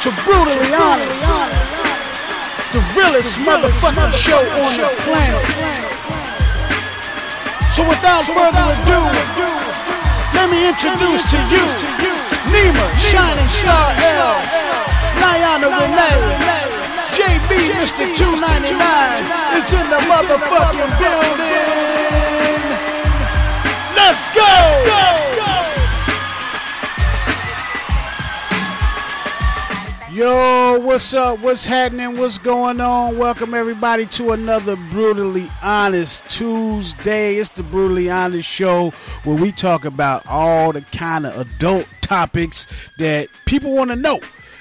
to Brutally Honest, the realest motherfucking show on the planet. So without further ado, let me introduce to you Nima, Shining Star L, Niana Renee, JB, Mr. 299 is in the motherfucking building. Let's go! Yo, what's up? What's happening? What's going on? Welcome everybody to another Brutally Honest Tuesday. It's the Brutally Honest Show where we talk about all the kind of adult topics that people want to know.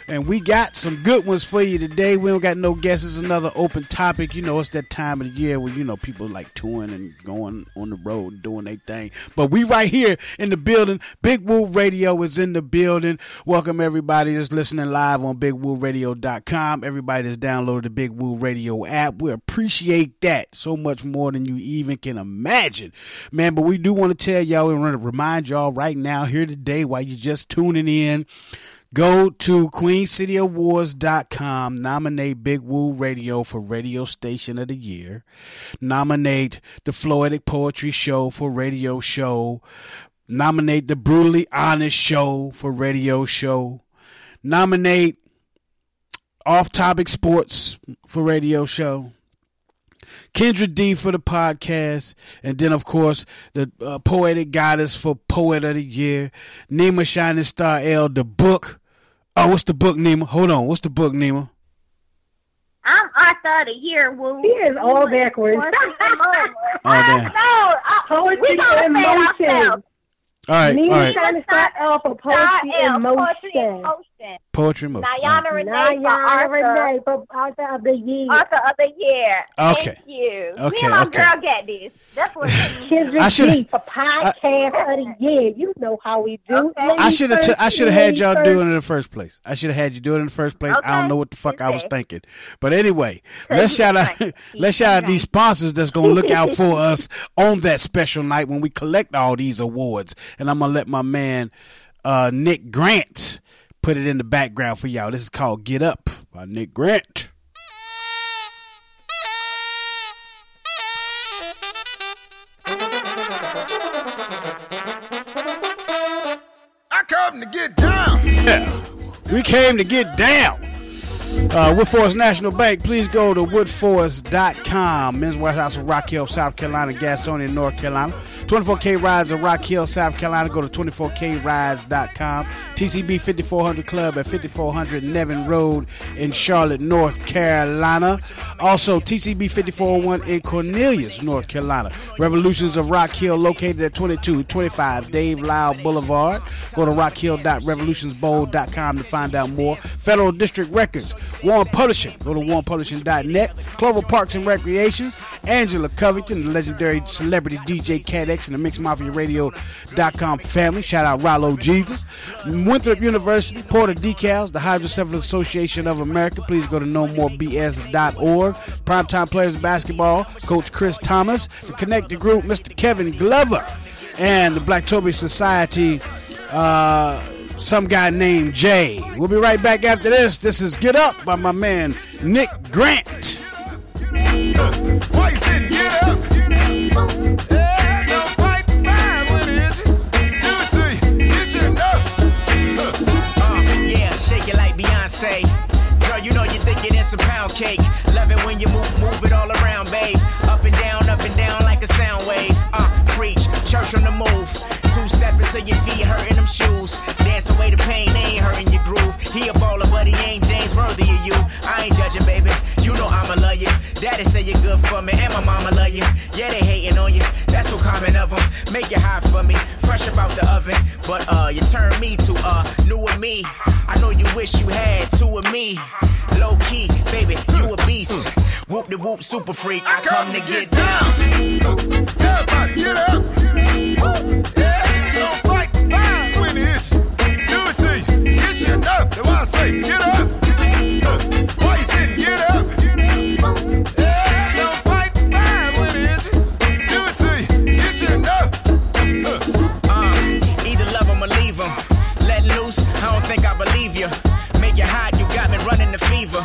And we got some good ones for you today. We don't got no guesses. Another open topic. You know, it's that time of the year where, you know, people like touring and going on the road and doing their thing. But we right here in the building. Big Woo Radio is in the building. Welcome everybody that's listening live on BigWooRadio.com. Everybody that's downloaded the Big Woo Radio app. We appreciate that so much more than you even can imagine. Man, but we do want to tell y'all, to remind y'all right now here today while you're just tuning in. Go to QueenCityAwards.com, nominate Big Woo Radio for Radio Station of the Year, nominate the Floetic Poetry Show for Radio Show, nominate the Brutally Honest Show for Radio Show, nominate Off Topic Sports for Radio Show. Kendra D for the podcast, and then of course the uh, poetic goddess for poet of the year, Nima Shining Star L, the book. Oh, what's the book, Nima? Hold on, what's the book, Nima? I'm Arthur of the Year, Woo. He is all backwards. Oh, damn. no, uh, Poetry we gonna in say it motion. All right, Nima all right. Shining Star L for poetry Star Poetry in motion. Motion. Poetry motion. Nayana Renee for Nayana Arthur. Renee for Arthur of the Year. Arthur of the Year. Okay. Thank you. Okay, Me and my okay. girl get this. That's what it means. Kendrick I for podcast of the year. You know how we do. Okay. I should have. first- I should have had y'all let me do it in the first place. I should have had you do it in the first place. I don't know what the fuck I was thinking. But anyway, let's shout out. Let's shout out these sponsors that's gonna look out for us on that special night when we collect all these awards. And I'm gonna let my man uh, Nick Grant put it in the background for y'all. This is called "Get Up" by Nick Grant. I come to get down. Yeah. We came to get down. Uh, Woodforest National Bank, please go to woodforest.com. Men's Wearhouse of Rock Hill, South Carolina, Gastonia, North Carolina. 24K Rides of Rock Hill, South Carolina. Go to 24krides.com. TCB 5400 Club at 5400 Nevin Road in Charlotte, North Carolina. Also, TCB 5401 in Cornelius, North Carolina. Revolutions of Rock Hill located at 2225 Dave Lyle Boulevard. Go to rockhill.revolutionsbowl.com to find out more. Federal District Records, Warren Publishing. Go to warrenpublishing.net. Clover Parks and Recreations. Angela Covington, the legendary celebrity DJ Cat X and the MixedMafiaRadio.com family. Shout out Rollo Jesus. Winthrop University, Porter Decals, the Hydrocephalus Association of America. Please go to nomorebs.org. Primetime Players Basketball, Coach Chris Thomas. The Connected Group, Mr. Kevin Glover. And the Black Toby Society, uh, some guy named Jay. We'll be right back after this. This is Get Up by my man Nick Grant. Huh. Why you sitting? Get up. Yeah, don't Beyonce. Girl, you know you're thinking it's a pound cake. Love it when you move, move it all around, babe. Up and down, up and down like a sound wave. Uh, preach, church on the move. Two step into your feet, hurting them shoes. Dance away the pain, they ain't hurting your groove. He a baller, but he ain't James worthy of you. I ain't judging, baby. You know I'ma love you. Daddy say you're good for me, and my mama love you. Yeah, they hating on you. That's so common of them. Make it hot for me, fresh about the oven. But uh, you turn me to uh, new of me. I know you wish you had two of me. Low key, baby, you a beast. Whoop the whoop, super freak. I come to get down. Everybody get up. Yeah, don't say get up. Why you sitting? Get up. Don't fight. When it is, do it to you. Get you enough. Uh, either or. Let loose, I don't think I believe you. Make it hot, you got me running the fever.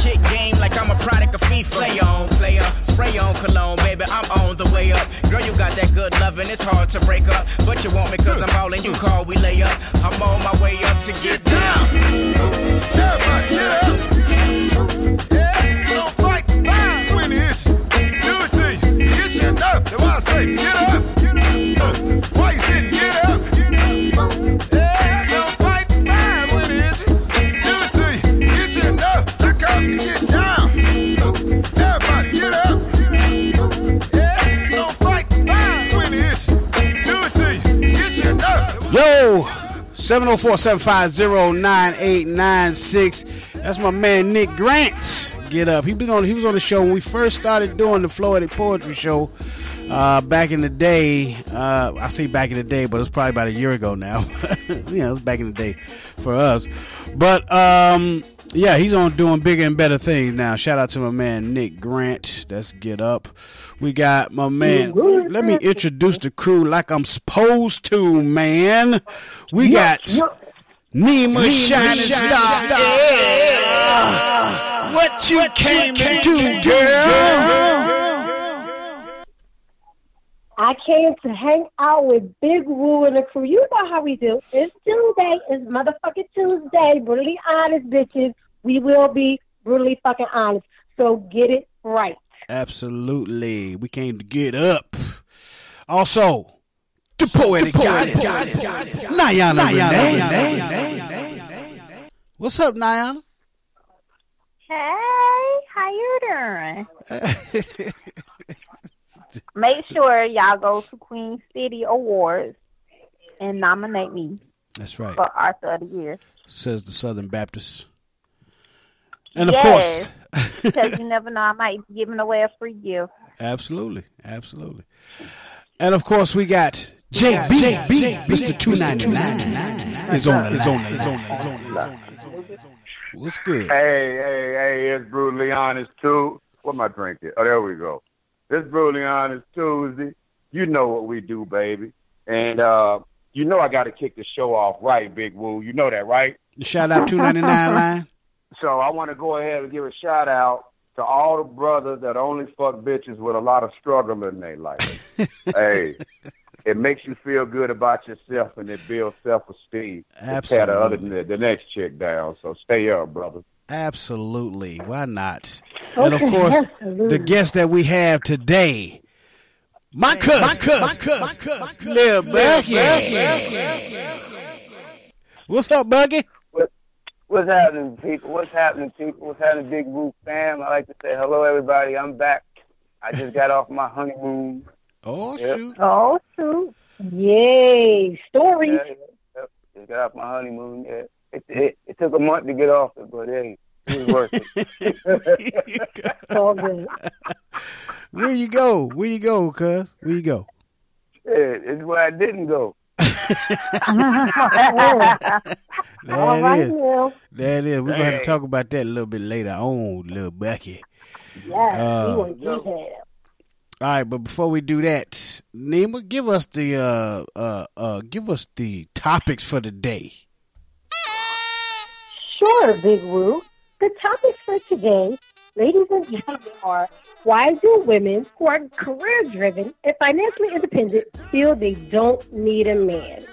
Kick game like I'm a product of FIFA. Play on, player. Spray on cologne, baby, way up. Girl, you got that good loving, it's hard to break up. But you want me cause I'm ballin', you call, we lay up. I'm on my way up to get down. Everybody get up. Yeah, don't fight fire. When it do it to you. Get you enough. That's why I say get up. Yo, 704 750 9896. That's my man Nick Grant. Get up. He been on he was on the show when we first started doing the Floetic Poetry Show uh, back in the day. Uh, I say back in the day, but it's probably about a year ago now. you know, it's back in the day for us. But um, yeah, he's on doing bigger and better things now. Shout out to my man Nick Grant. Let's get up. We got my man. Let me introduce the crew like I'm supposed to, man. We got Nima Shining Star. Yeah. What you came to do, girl? I came to hang out with Big Woo and the crew. You know how we do. It's Tuesday. It's motherfucking Tuesday. Brutally honest, bitches. We will be brutally fucking honest. So get it right. Absolutely. We came to get up. Also, the poetic goddess, Nayana Renee. What's up, Nayana? Hey, how you doing? Make sure y'all go to Queen City Awards and nominate me That's right. for Arthur of the Year. Says the Southern Baptist. And of Yes. course, Because you never know, I might be giving away a free gift. absolutely, absolutely. And of course, we got JB, Mr. Two Ninety Nine is on, is on, is on, is on, is on. What's good? Hey, hey, hey, it's brutally honest too. What am I drinking? Oh, there we go. It's brutally honest Tuesday. You know what we do, baby. And uh, you know I gotta kick the show off right, Big Woo. You know that, right? Shout out two ninety nine line. So I wanna go ahead and give a shout out to all the brothers that only fuck bitches with a lot of struggle in their life. hey. It makes you feel good about yourself and it builds self esteem. Absolutely. Tear the other the next chick down. So stay up, brother. Absolutely. Why not? And of course, absolutely. the guest that we have today, my cousin, my cousin, my cousin, Lil Bucky. What's up, Buggy? What's happening, people? What's happening, people? What's happening, Big Roof fam? I like to say hello, everybody. I'm back. I just got off my honeymoon. Oh, Yep. shoot. Oh, shoot. Yay. Story. Yeah, yeah, yep. Just got off my honeymoon. Yeah, it, it it took a month to get off it, but hey, it was worth it. It's all good. Where you go? Where you go, cuz? Where you go? Shit, it's where I didn't go. All That right, is. Will. That is. We're going to have to talk about that a little bit later on, little Bucky. Yes, Uh, we want detail. All right, but before we do that, Nima, give us the uh uh uh give us the topics for the day. Sure, Big Woo. The topic for today ladies and gentlemen, are why do women who are career driven and financially independent feel they don't need a man?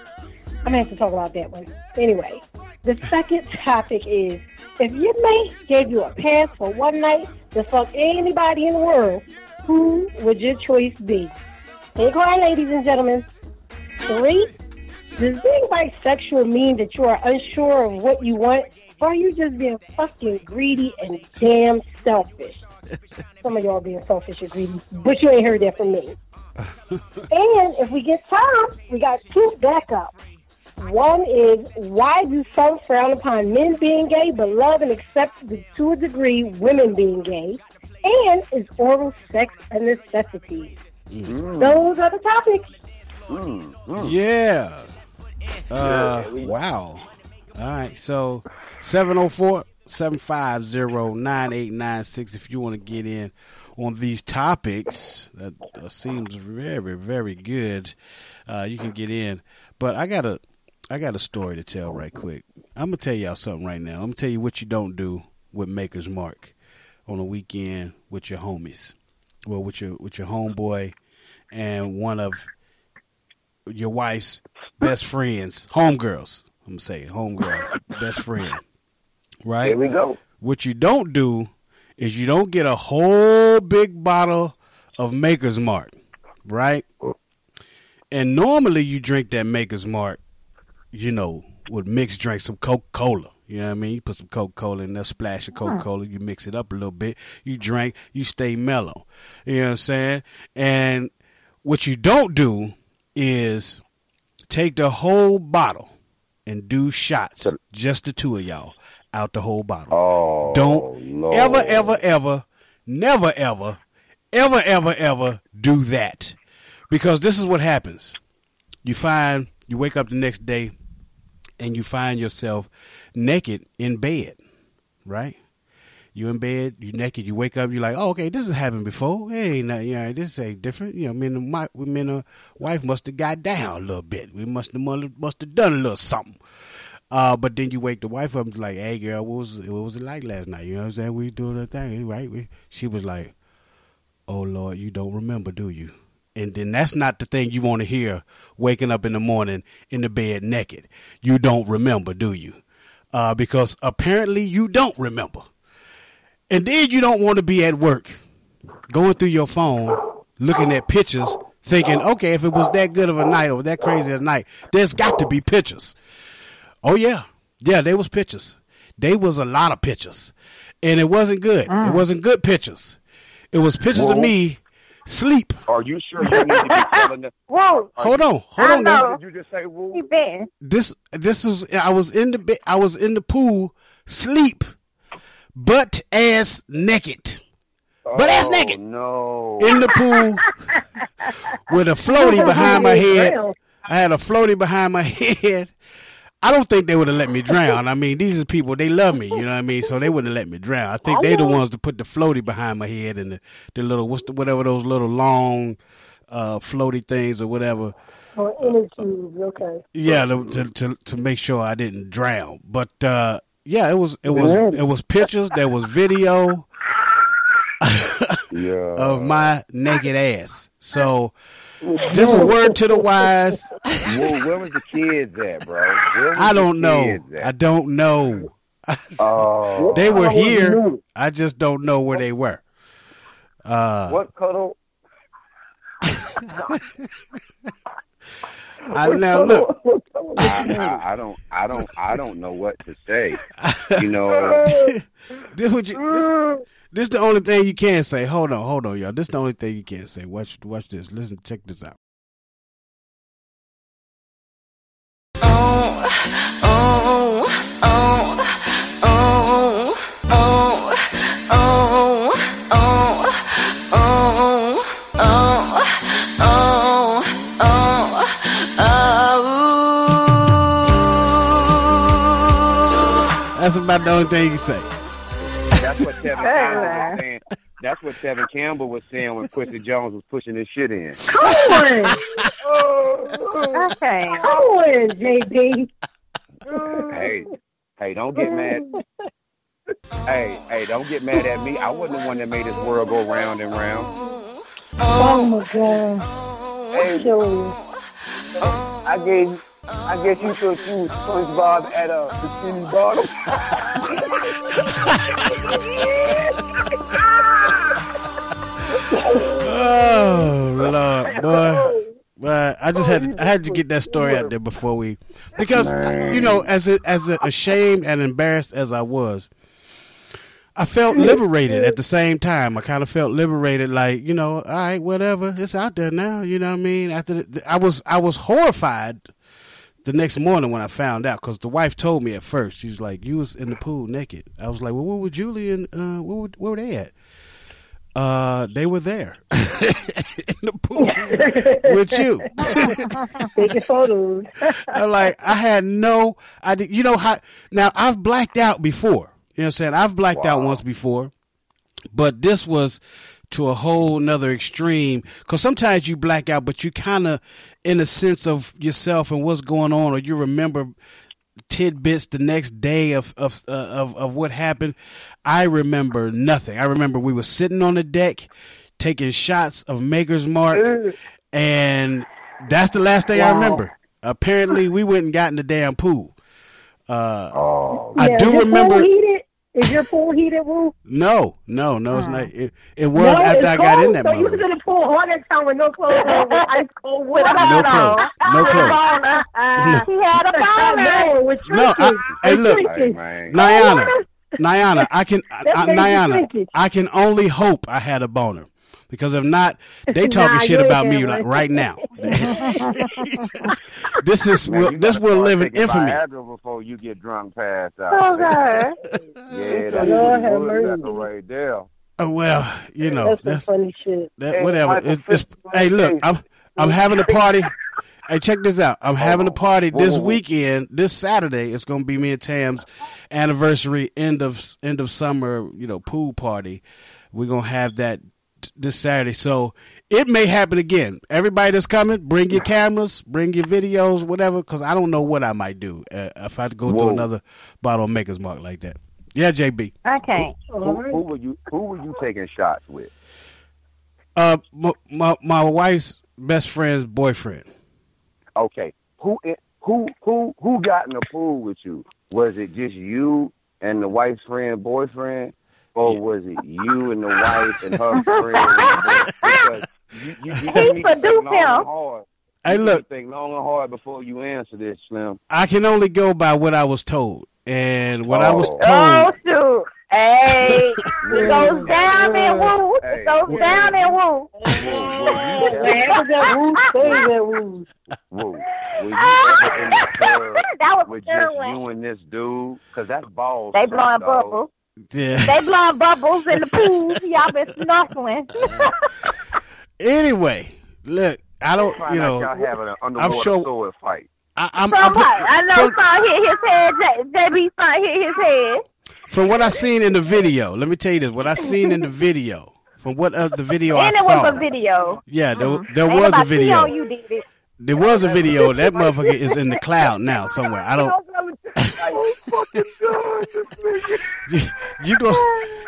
I'm gonna have to talk about that one. Anyway, the second topic is if your mate gave you a pass for one night to fuck anybody in the world, who would your choice be? Take quiet, ladies and gentlemen. Three, does being bisexual mean that you are unsure of what you want, or are you just being fucking greedy and damn selfish? Some of y'all being selfish and greedy, but you ain't heard that from me. and if we get time, we got two backups. One is why do some frown upon men being gay but love and accept to a degree women being gay? And is oral sex a necessity? Mm. Those are the topics. Mm. Mm. Yeah. Uh, Yeah, we- wow. All right. So 704 750 9896 if you want to get in on these topics. That uh, seems very, very good. Uh, you can get in. But I got a. I got a story to tell right quick. I'm gonna tell y'all something right now. I'm gonna tell you what you don't do with Maker's Mark on a weekend with your homies. Well, with your with your homeboy and one of your wife's best friends, homegirls. I'm gonna say homegirl, best friend. Right? Here we go. What you don't do is you don't get a whole big bottle of Maker's Mark, right? And normally you drink that Maker's Mark, you know, with mixed drinks, some Coca Cola. You know what I mean? You put some Coca Cola in there, splash of Coca Cola, you mix it up a little bit, you drink, you stay mellow. You know what I'm saying? And what you don't do is take the whole bottle and do shots, just the two of y'all, out the whole bottle. Oh, Don't Lord. ever, ever, ever, never, ever, ever, ever, ever do that. Because this is what happens. You find, you wake up the next day and you find yourself naked in bed, right? You in bed, you naked, you wake up, you're like, oh, okay, this has happened before. Hey, nothing, you know, this ain't different. You know, me and, my, me and the wife must have got down a little bit. We must have must have done a little something. Uh, but then you wake the wife up and like, hey, girl, what was what was it like last night? You know what I'm saying? We doing the thing, right? We, she was like, oh Lord, you don't remember, do you? And then that's not the thing you want to hear waking up in the morning in the bed naked. You don't remember, do you? Uh, because apparently you don't remember. And then you don't want to be at work going through your phone, looking at pictures, thinking, okay, if it was that good of a night or that crazy of a night, there's got to be pictures. Oh yeah, yeah, there was pictures. There was a lot of pictures, and it wasn't good. It mm. wasn't good pictures. It was pictures of me sleep. Are you sure you need to be telling us? Whoa, Hold on, hold I on. know. Did you just say woo? you been? This this was I was in the. I was in the pool, sleep, butt ass naked, butt ass Oh, naked No. in the pool with a floaty behind my head. I had a floaty behind my head. I don't think they would have let me drown. I mean, these are people, they love me, you know what I mean? So they wouldn't have let me drown. I think they're the ones that put the floaty behind my head and the, the little, what's the, whatever those little long uh, floaty things or whatever. Or inner tubes, okay. Yeah, to, to, to, to make sure I didn't drown. But uh, yeah, it was, it was, it was pictures, there was video Yeah. of my naked ass. So just a word to the wise. Whoa, where was the kids at, bro? I don't know. I don't know. Oh, They were here. I just don't know where they were. Uh, What cuddle? I, now look, I, I, I don't, I don't, I don't know what to say. You know, this, what you, this, this the only thing you can say. Hold on, hold on, y'all. This is the only thing you can say. Watch, watch this. Listen, check this out. That's about the only thing you can say. that's what Tevin Campbell was saying. That's what Tevin Campbell was saying when Quincy Jones was pushing his shit in. Come on. Oh, Okay. Come on, JB. Hey, hey, don't get mad. Hey, hey, don't get mad at me. I wasn't the one that made this world go round and round. Oh my god. Hey, I gave, I guess you thought you was SpongeBob at a bikini bottom. Oh Lord, boy. But I just had I had to get that story out there before we, because you know, as a, as a, ashamed and embarrassed as I was, I felt liberated at the same time. I kind of felt liberated, like you know, all right, whatever, it's out there now. You know what I mean? After the, I was I was horrified the next morning when I found out because the wife told me at first. She's like, "You was in the pool naked." I was like, "Well, where were Julie and uh, where were, where were they at?" Uh, they were there in the pool with you. Taking photos. I'm like, I had no idea. You know how? Now I've blacked out before. You know what I'm saying? I've blacked out once before, but this was to a whole nother extreme. Cause sometimes you black out, but you kind of, in a sense of yourself and what's going on, or you remember tidbits the next day of of uh, of of what happened. I remember nothing. I remember we were sitting on the deck taking shots of Maker's Mark, and that's the last thing I remember. Apparently, we went and got in the damn pool. Uh, Oh, I Yeah, do is your remember. Pool heated? Is your pool heated, Woo? No, no, no, it's oh. not. It, it was no, after I got cold, in that So you was in the pool all that time with no clothes on, with ice cold water. No clothes. No clothes. He had a boner. No, with No, I- hey, look. Niana, shrinkage. man. Niana, Niana, I can, I, That I, baby's I can only hope I had a boner. Because if not, they talking Nah, shit about me like right now. this is Man, will, this will live in infamy. Before you get drunk passed out. Okay. Yeah, that's Lord what mercy. that's right there. Uh, well, you know, That's that's some funny shit. that Hey, whatever. Michael It's, it's, hey, look, I'm I'm having a party. Hey, check this out. I'm having a party Whoa, this whoa, whoa. weekend. This Saturday, it's gonna be me and Tam's anniversary end of end of summer, you know, pool party. We're gonna have that t- this Saturday. So it may happen again. Everybody that's coming, bring your cameras, bring your videos, whatever, because I don't know what I might do uh, if I had to go through Whoa. another bottle of Maker's Mark like that. Yeah, JB. Okay. All Who, who were you? Who were you taking shots with? Uh, my, my my wife's best friend's boyfriend. Okay, who i- who who who got in the pool with you? Was it just you and the wife's friend boyfriend, or was it you and the wife and her friend? Because you, you, you He need to think seduced long and him. hard. Hey, look, think long and hard before you answer this, Slim. I can only go by what I was told, and what I was Oh. Oh shoot! Hey, it goes down and woo. Hey. It goes down and woo. Wherever that woo, stay that woo. Whoa, were you ever in the club that was with a good just one. you and this dude? Because that's balls. They shot, blowing dog. bubbles. Yeah. They blowing bubbles in the pool. Y'all been snorkeling. Anyway, look, I don't, you know, y'all having an underwater sure- sword fight. I, I'm, From I'm what? I know from, son hit his head. J- JB son hit his head. from what I seen in the video. Let me tell you this: what I seen in the video, from what of the video I And it saw. was a video. Yeah, there, there was a video. You did it. There was a video. That motherfucker is in the cloud now somewhere. I don't. you, you go.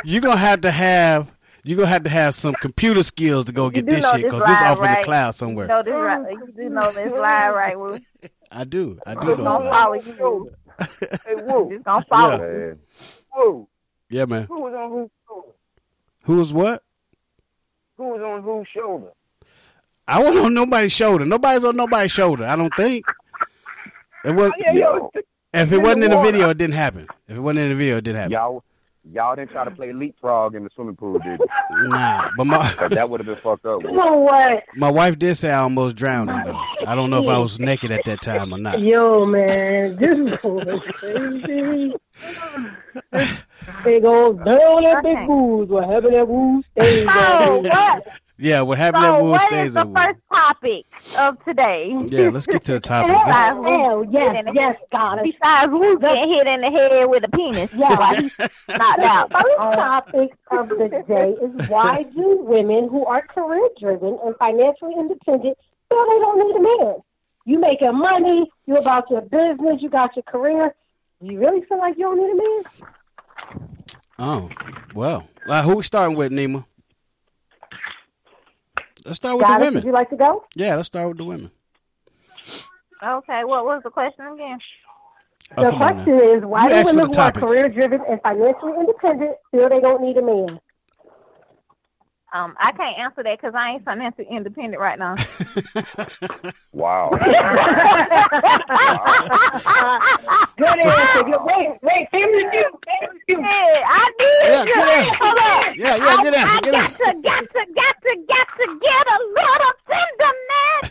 You gonna have to have. You gonna have to have some computer skills to go get this shit because it's live, off in the cloud somewhere. You know this right. You do know this lie, right? Woo? I do. I do Just know. gonna that. follow you. Hey, whoa, Just gonna follow. Yeah. you. Man. Yeah, man. Who was on whose shoulder? Who was what? Who was on whose shoulder? I wasn't on nobody's shoulder. Nobody's on nobody's shoulder. I don't think. It was. Oh, yeah, yo, If it wasn't in the video, it didn't happen. If it wasn't in the video, it didn't happen. Y'all, y'all didn't try to play leapfrog in the swimming pool, did you? Nah, but my that would have been fucked up. You know what? my wife did say I almost drowned her though. I don't know if I was naked at that time or not. Yo, man, this is crazy. Big old down that big Okay. booze. What happened that woo stays So that what? Yeah, what happened at So Wood stays is the at Wood. first topic of today? Yeah, let's get to the topic. woo. Let's- Hell, yes, yes, God. Besides Woo getting hit in the head with a penis Yeah. while he's knocked out. First topic of the day is why do women who are career driven and financially independent feel they don't need a man? You making money, you about your business, you got your career. You really feel like you don't need a man? Oh, well. Uh, who we starting with, Nima? Let's start with Goddess, the would women. you like to go? Yeah, let's start with the women. Okay, what was the question again? Oh, the question now. is, why You do women the who are career driven and financially independent feel they don't need a man? Um, I can't answer that because I ain't financially independent right now. Wow. Good answer. Good- Wait, wait, same with you. Same with you. Yeah, I did. Yeah, good answer. Hold on. Yeah, yeah, good answer, I, good I answer. got to, got to, got to, got to get a little tenderness.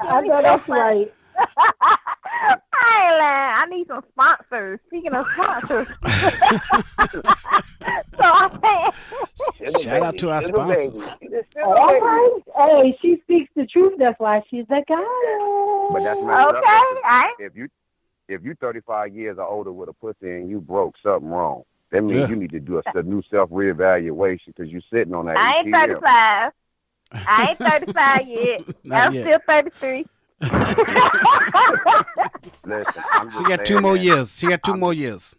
I know that's right. I. I need some sponsors. Speaking of sponsors. so I can't. Shout out to our sponsors. All right. Hey, she speaks the truth. That's why she's a goddess. But that's messed Okay, up. I If you if you 35 years or older with a pussy and you broke, something wrong. That means Yeah. you need to do a, a new self reevaluation because you're sitting on that. I ain't thirty five. I ain't 35 yet. Not I'm yet. still 33. Listen, She got two more that. years. She got two more years.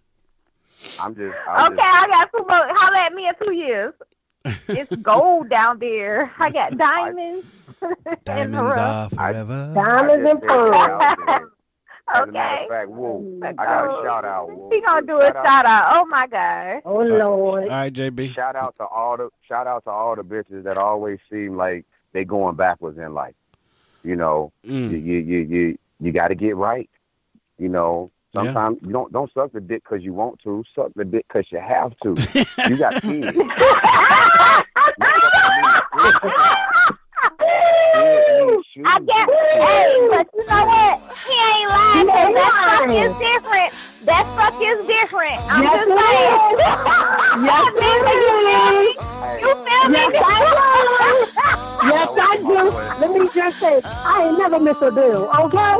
I'm just. I'm Okay, I got two more. Holler at me in two years. It's gold down there. I got diamonds. in Diamonds rough. are forever. Diamonds and pearls. As a matter Okay. of fact, Woo, I got a shout out. Woo. He gonna do a shout out. Oh my god. Oh Lord. All right, JB. Shout out to all the shout out to all the bitches that always seem like they going backwards in life. You know, Mm. you you you you, got to get right. You know, Yeah. sometimes you don't don't suck the dick because you want to. Suck the dick because you have to. you got kids. I get, hey, but you know what? He ain't lying. 'cause that fuck is different. That fuck is different. I'm Yes, just saying. Yes, it You feel me? Yes, I do. Yes, I do. Let me just say, I ain't never miss a bill, okay?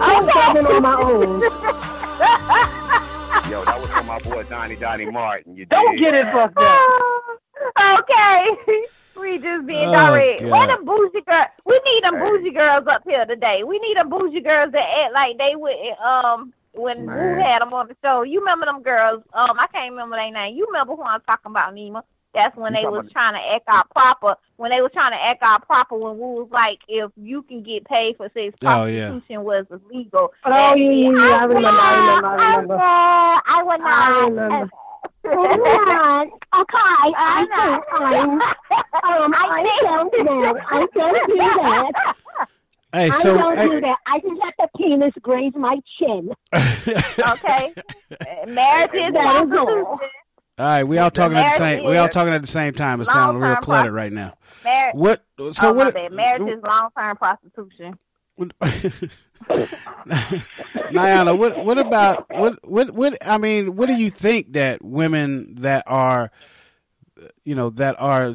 I'm serving on my own. Yo, that was from my boy Donnie Donnie Martin. You Don't dig? get it fucked up. okay. We just being Oh, direct. God. Where the bougie girl? We need them bougie girls up here today. We need them bougie girls that act like they would um when Man. Woo had them on the show. You remember them girls? Um, I can't remember their name. You remember who I'm talking about, Nima? That's when You they was about- trying to act out proper. When they was trying to act out proper, when Woo was like, if you can get paid for sex, Oh, yeah. prostitution was illegal. Oh, yeah, yeah, yeah. I remember, I remember, I remember. I would not. I remember. Alright, okay, I think I'm, um, I don't do that. I don't do that. Hey, I don't hey, do that. I just let the penis graze my chin. Okay. Marriage is That is all. all right, we all talking at the same. We all talking at the same time. It's sounding real cluttered right now. Marriage. What? So oh, my what? bad. Marriage is long term prostitution. Niana, what what about what what what I mean, what do you think that women that are you know that are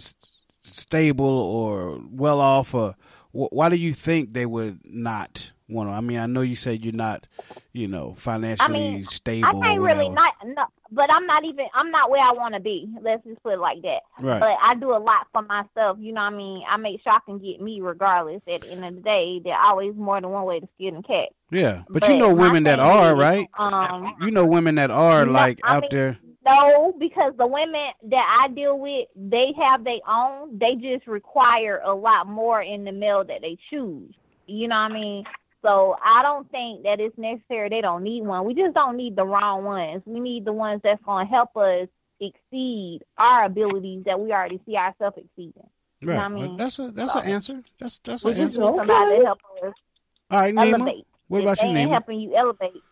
stable or well off or wh- why do you think they would not want to? I mean, I know you said you're not, you know, financially mean, stable I can't really not no, but I'm not even I'm not where I want to be. Let's just put it like that. Right. But I do a lot for myself. You know what I mean? I make sure I can get me regardless. At the end of the day, there's always more than one way to skin a cat. yeah, but, you know women that are right. Um, You know women that are No, like I out mean- there. No, because the women that I deal with, they have their own. They just require a lot more in the male that they choose. You know what I mean? So I don't think that it's necessary. They don't need one. We just don't need the wrong ones. We need the ones that's going to help us exceed our abilities that we already see ourselves exceeding. Right. I mean, that's a that's an answer. That's that's We an answer. need somebody to help us All right, Nima. elevate. What if about they you, ain't helping you elevate,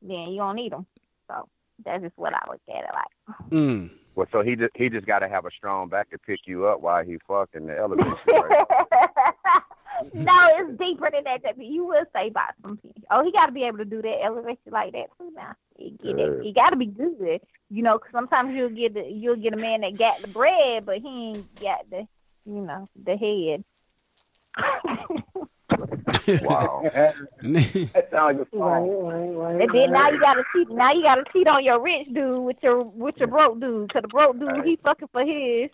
then you don't need them. So that's just what I look at it like. Mm. Well, so he just he just got to have a strong back to pick you up while he fucking the elevator. Right? no, it's deeper than that. that You will say about some people. Oh, he got to be able to do that elevation like that too. Now, you get it. You got to be good. You know, 'cause sometimes you'll get the, you'll get a man that got the bread, but he ain't got the you know the head. wow. That sounds like a Right, song. right, right. And then now you got to cheat. Now you got to cheat on your rich dude with your with your broke dude. 'Cause the broke dude he fucking for his.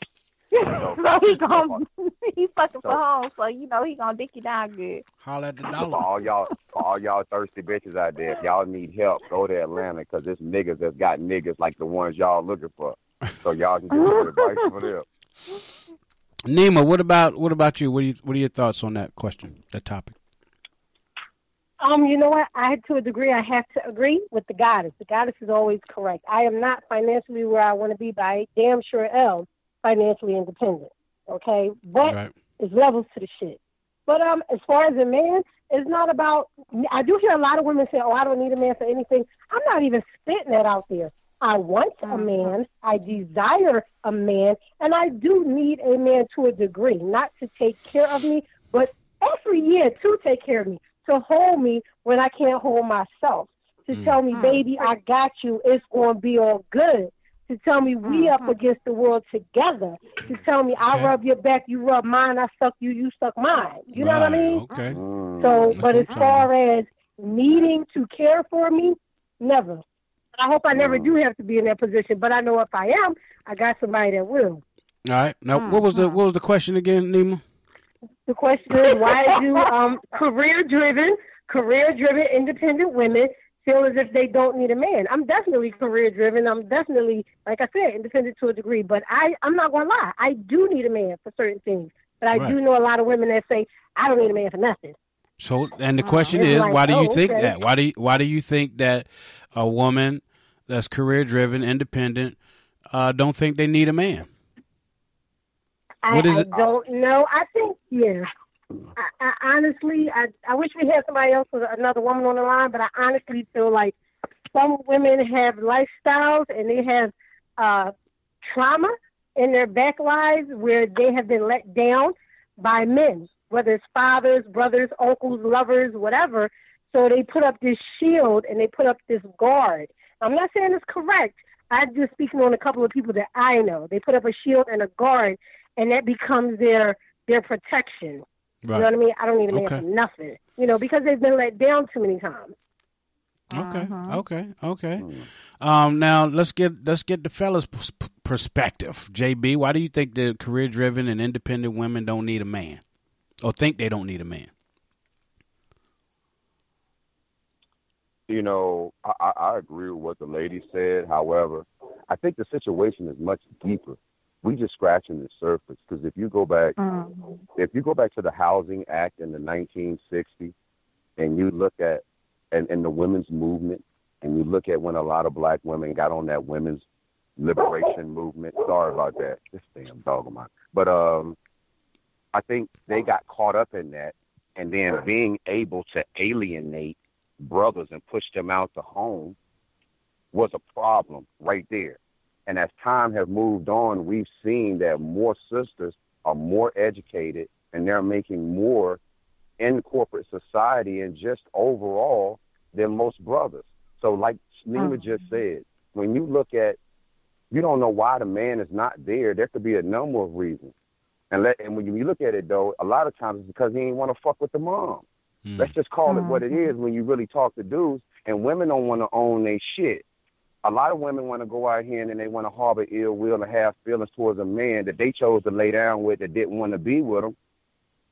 So he gonna he fucking for home, so you know he gonna dick you down good. Holla at the For dollar. all y'all, for all y'all thirsty bitches out there, if y'all need help, go to Atlanta because there's niggas that's got niggas like the ones y'all looking for. So y'all can get some advice for them. Nima, what about what about you? What do you what are your thoughts on that question, that topic? Um, you know what? I, to a degree, I have to agree with the goddess. The goddess is always correct. I am not financially where I want to be, but I damn sure am financially independent. Okay, but Right. there's levels to the shit. But um, as far as a man, it's not about. I do hear a lot of women say, "Oh, I don't need a man for anything." I'm not even spitting that out there. I want a uh-huh. man. I desire a man, and I do need a man to a degree, not to take care of me, but every year to take care of me, to hold me when I can't hold myself, to mm. tell me, uh-huh. "Baby, I got you. It's gonna be all good." To tell me we up against the world together. To tell me I Okay. rub your back, you rub mine. I suck you, you suck mine. You know what I mean? Okay. Mm. So, That's but as I'm talking far as needing to care for me, never. I hope I never do have to be in that position, but I know if I am, I got somebody that will. All right. Now, what was the what was the question again, Nima? The question is, why do um, career-driven, career-driven, independent women feel as if they don't need a man? I'm definitely career-driven. I'm definitely, like I said, independent to a degree. But I, I'm not gonna lie, I do need a man for certain things. But I do know a lot of women that say I don't need a man for nothing. So, and the question It's is, like, why do you oh, think okay. that? Why do you, why do you think that a woman that's career driven, independent, uh, don't think they need a man? I, What is I it? don't know. I think, yeah. I, I honestly, I, I wish we had somebody else with another woman on the line, but I honestly feel like some women have lifestyles and they have uh, trauma in their back lives where they have been let down by men, whether it's fathers, brothers, uncles, lovers, whatever. So they put up this shield and they put up this guard. I'm not saying it's correct. I'm just speaking on a couple of people that I know. They put up a shield and a guard, and that becomes their their protection. You know what I mean? I don't need a man Okay. for nothing. You know, because they've been let down too many times. Okay, okay, okay. Um, now let's get let's get the fellas' pers- perspective. JB, why do you think the career driven and independent women don't need a man, or think they don't need a man? you know, I, I I agree with what the lady said. However, I think the situation is much deeper. We just scratching the surface because if you go back, if you go back to the Housing Act in the 1960s, and you look at and, and the women's movement, and you look at when a lot of black women got on that women's liberation movement. Sorry about that. This damn dog of mine. But um, I think they got caught up in that, and then being able to alienate brothers and push them out the home was a problem right there. And as time has moved on, we've seen that more sisters are more educated and they're making more in corporate society and just overall than most brothers. So, like Nima oh. just said, when you look at, you don't know why the man is not there. There could be a number of reasons. And let, and when you look at it though, a lot of times it's because he ain't want to fuck with the mom. Hmm. Let's just call it what it mm-hmm. is when you really talk to dudes. And women don't want to own their shit. A lot of women want to go out here and then they want to harbor ill will and have feelings towards a man that they chose to lay down with that didn't want to be with them,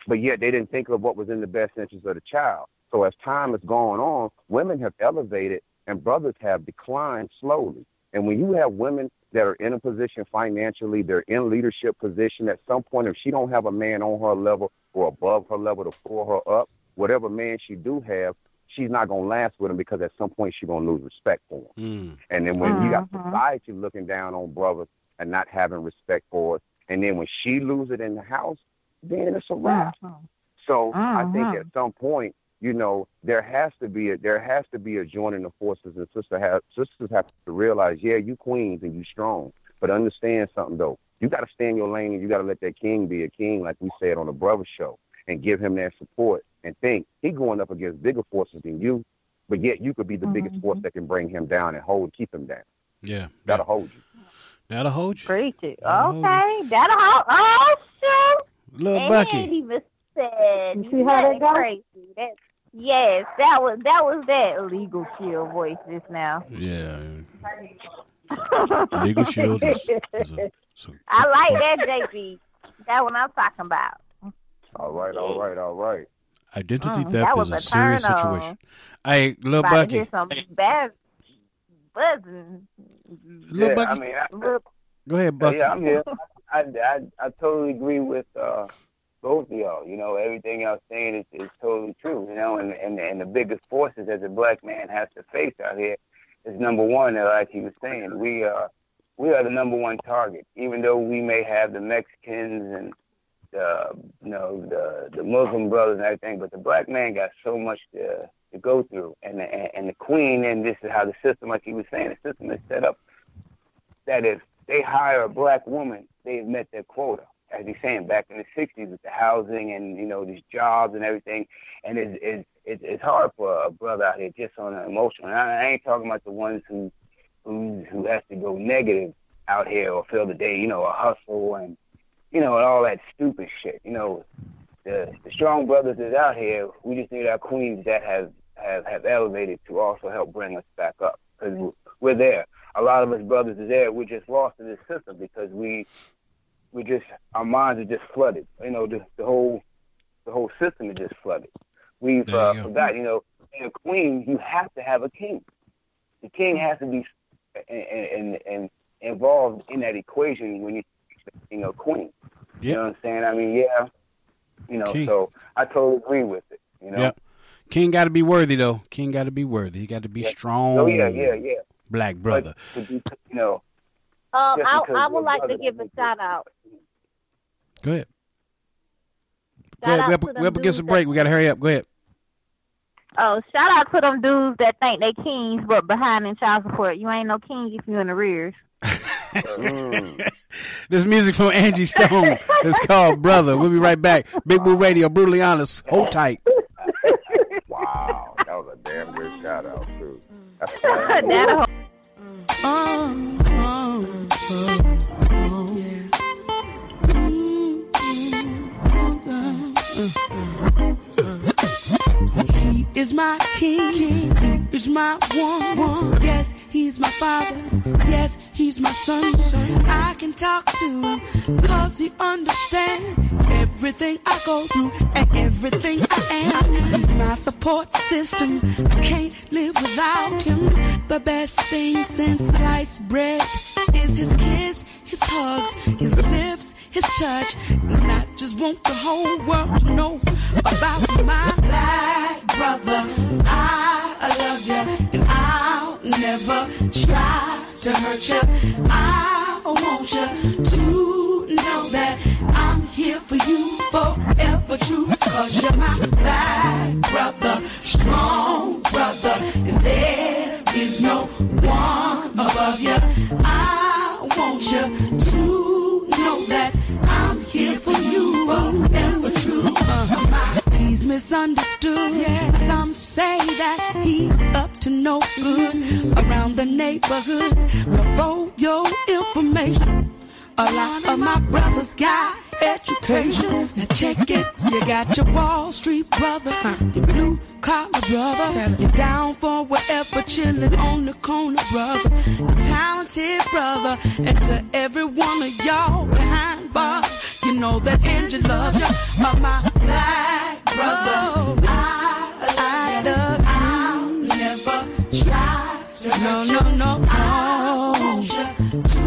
but yet they didn't think of what was in the best interest of the child. So as time has gone on, women have elevated and brothers have declined slowly. And when you have women that are in a position financially, they're in leadership position at some point, if she don't have a man on her level or above her level to pull her up, whatever man she do have, she's not gonna last with him because at some point she's gonna lose respect for him. Mm. And then when you got uh-huh. society looking down on brothers and not having respect for us, and then when she lose it in the house, then it's a wrap. Uh-huh. So I think uh-huh. at some point, you know, there has to be a there has to be a joining of forces, and sisters have sisters have to realize, yeah, you queens and you strong, but understand something though. You got to stay in your lane, and you got to let that king be a king, like we said on the brother show, and give him that support. And think he going up against bigger forces than you, but yet you could be the biggest force mm-hmm. that can bring him down and hold keep him down. Yeah, That'll hold you. that'll hold you. Preach it. Oh. Okay, that'll hold. Oh shoot! Little And Bucky. He ain't even said. You see how that nothing go? Crazy. That, yes, that was that was that Legal Shield voice just now. Yeah. Legal Shield is, is a, is a- I like that, JP. That's what I'm talking about. All right, all right, all right. Identity Mm, theft is a a serious turn situation. Hey, little About Bucky, hear some bad buzzing. little yeah, Bucky, I mean, I, Look, go ahead, Bucky. yeah, I'm here. I, I, I totally agree with uh, both of y'all. You know, everything y'all saying is, is totally true. You know, and, and and the biggest forces that a black man has to face out here is number one, uh, like he was saying, we are we are the number one target. Even though we may have the Mexicans and the you know the the Muslim brothers and everything, but the black man got so much to to go through, and the, and, the queen. And this is how the system, like he was saying, the system is set up that if they hire a black woman, they've met their quota. As he's saying, back in the '60s with the housing and you know these jobs and everything, and it's it's, it's hard for a brother out here just on an emotional. And I, I ain't talking about the ones who who who has to go negative out here or feel the day, you know, a hustle and you know and all that stupid shit. You know, the the strong brothers is out here. We just need our queens that have have have elevated to also help bring us back up because we're there. A lot of us brothers is there. We're just lost in this system because we we just our minds are just flooded. You know, the, the whole the whole system is just flooded. We've you uh. You know, in a queen, you have to have a king. The king has to be and and, and involved in that equation when you you know queen. You know what I'm saying? I mean, yeah. You know, King. so I totally agree with it. You know. Yep. King got to be worthy though. King got to be worthy. He got to be Yeah. strong. Oh yeah, yeah, yeah. Black brother. But you know, um, I, I would like to give a shout out. Go ahead. Go ahead. We up, we them up against a dudes break. We got to hurry up. Go ahead. Oh, shout out to them dudes that think they kings but behind in child support. You ain't no king if you in arrears. mm, This music from Angie Stone is called Brother. We'll be right back. Big Woo Radio, brutally honest. Hold tight. Wow, that was a damn good shout out too. That's That'll mm. mm, mm, He is my king. He is my one. Yes, he's my father. Yes, he's my son. I can talk to him cause he understands everything I go through and everything I am. He's my support system. I can't live without him. The best thing since sliced bread is his kiss, his hugs, his lips, his touch. And I just want the whole world to know about my black brother. I love you, and I'll never try to hurt you. I want you to know that I'm here for you forever true. Cause you're my black brother, strong brother, and there is no one above you. I want you to know that I'm here for you forever true. Uh, my- Misunderstood. Some say that he's up to no good around the neighborhood. But for your information, a lot of my brothers got education. Now check it. You got your Wall Street brother, your blue collar brother. You're down for whatever, chilling on the corner brother. Talented brother. And to every one of y'all behind bars, you know that Angie loves you. Oh, my black brother. I, I love you. I'll never try to no, no, no, no. I want you to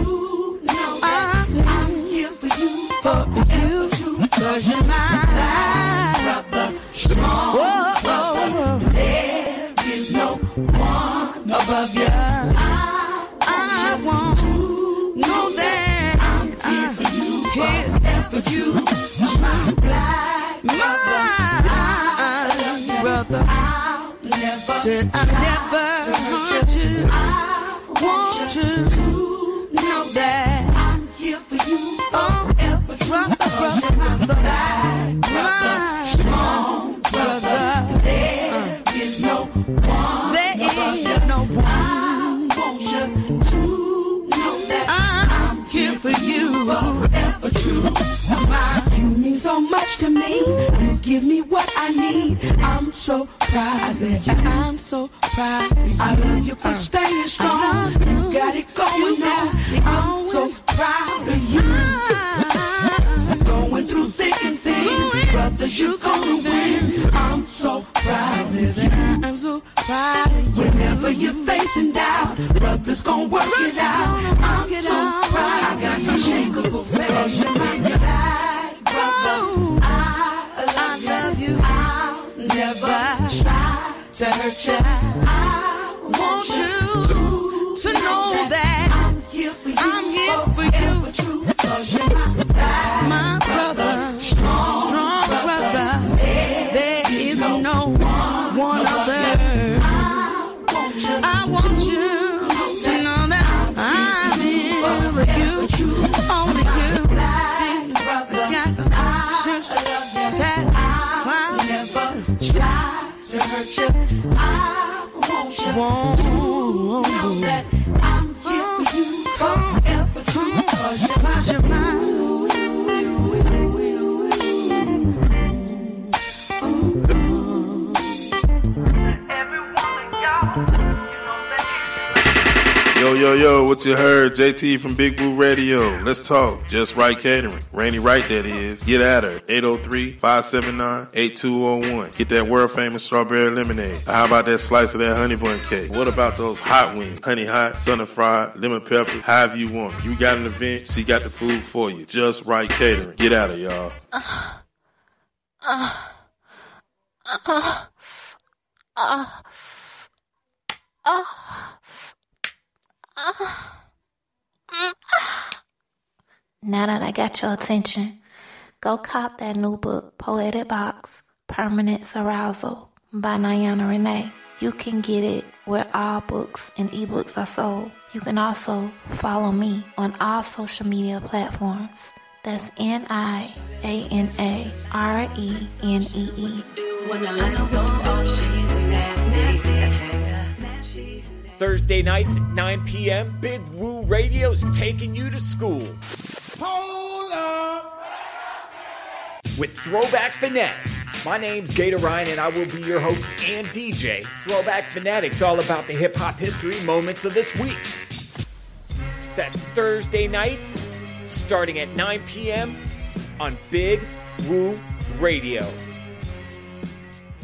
know that I'm here for you, for you, cause you're my brother, strong brother. There is no one above you. For you, my black brother, brother. I'll never, said I never hurt you. I want you to know that I'm here for you forever. So much to me. You give me what I need. I'm so proud. of you. I'm so proud. I love you for staying strong. You got it going now. I'm so proud of you. Going through thick and thin, brothers, you're gonna win. I'm so proud of you. I'm so proud. Whenever you're facing doubt, brothers gonna work it out. I'm so proud. I got unshakable faith. Never try to hurt you. I want you Yo, yo, what you heard? JT from Big Woo Radio. Let's talk. Just Right Catering. Rainy Right, that is. Get at her. 803-579-8201. Get that world famous strawberry lemonade. How about that slice of that honey bun cake? What about those hot wings? Honey hot, sunny fried, lemon pepper, however you want. You got an event, she got the food for you. Just Right Catering. Get at her, y'all. Now that I got your attention, go cop that new book, Poetic Box Permanent Arousal by Niana Renee. You can get it where all books and ebooks are sold. You can also follow me on all social media platforms. That's N I A N A R E N E E. Thursday nights at 9 p.m., Big Woo Radio's taking you to school. With Throwback Fanatic. My name's Gator Ryan, and I will be your host and DJ. Throwback Fanatic's all about the hip hop history moments of this week. That's Thursday nights, starting at 9 p.m. on Big Woo Radio.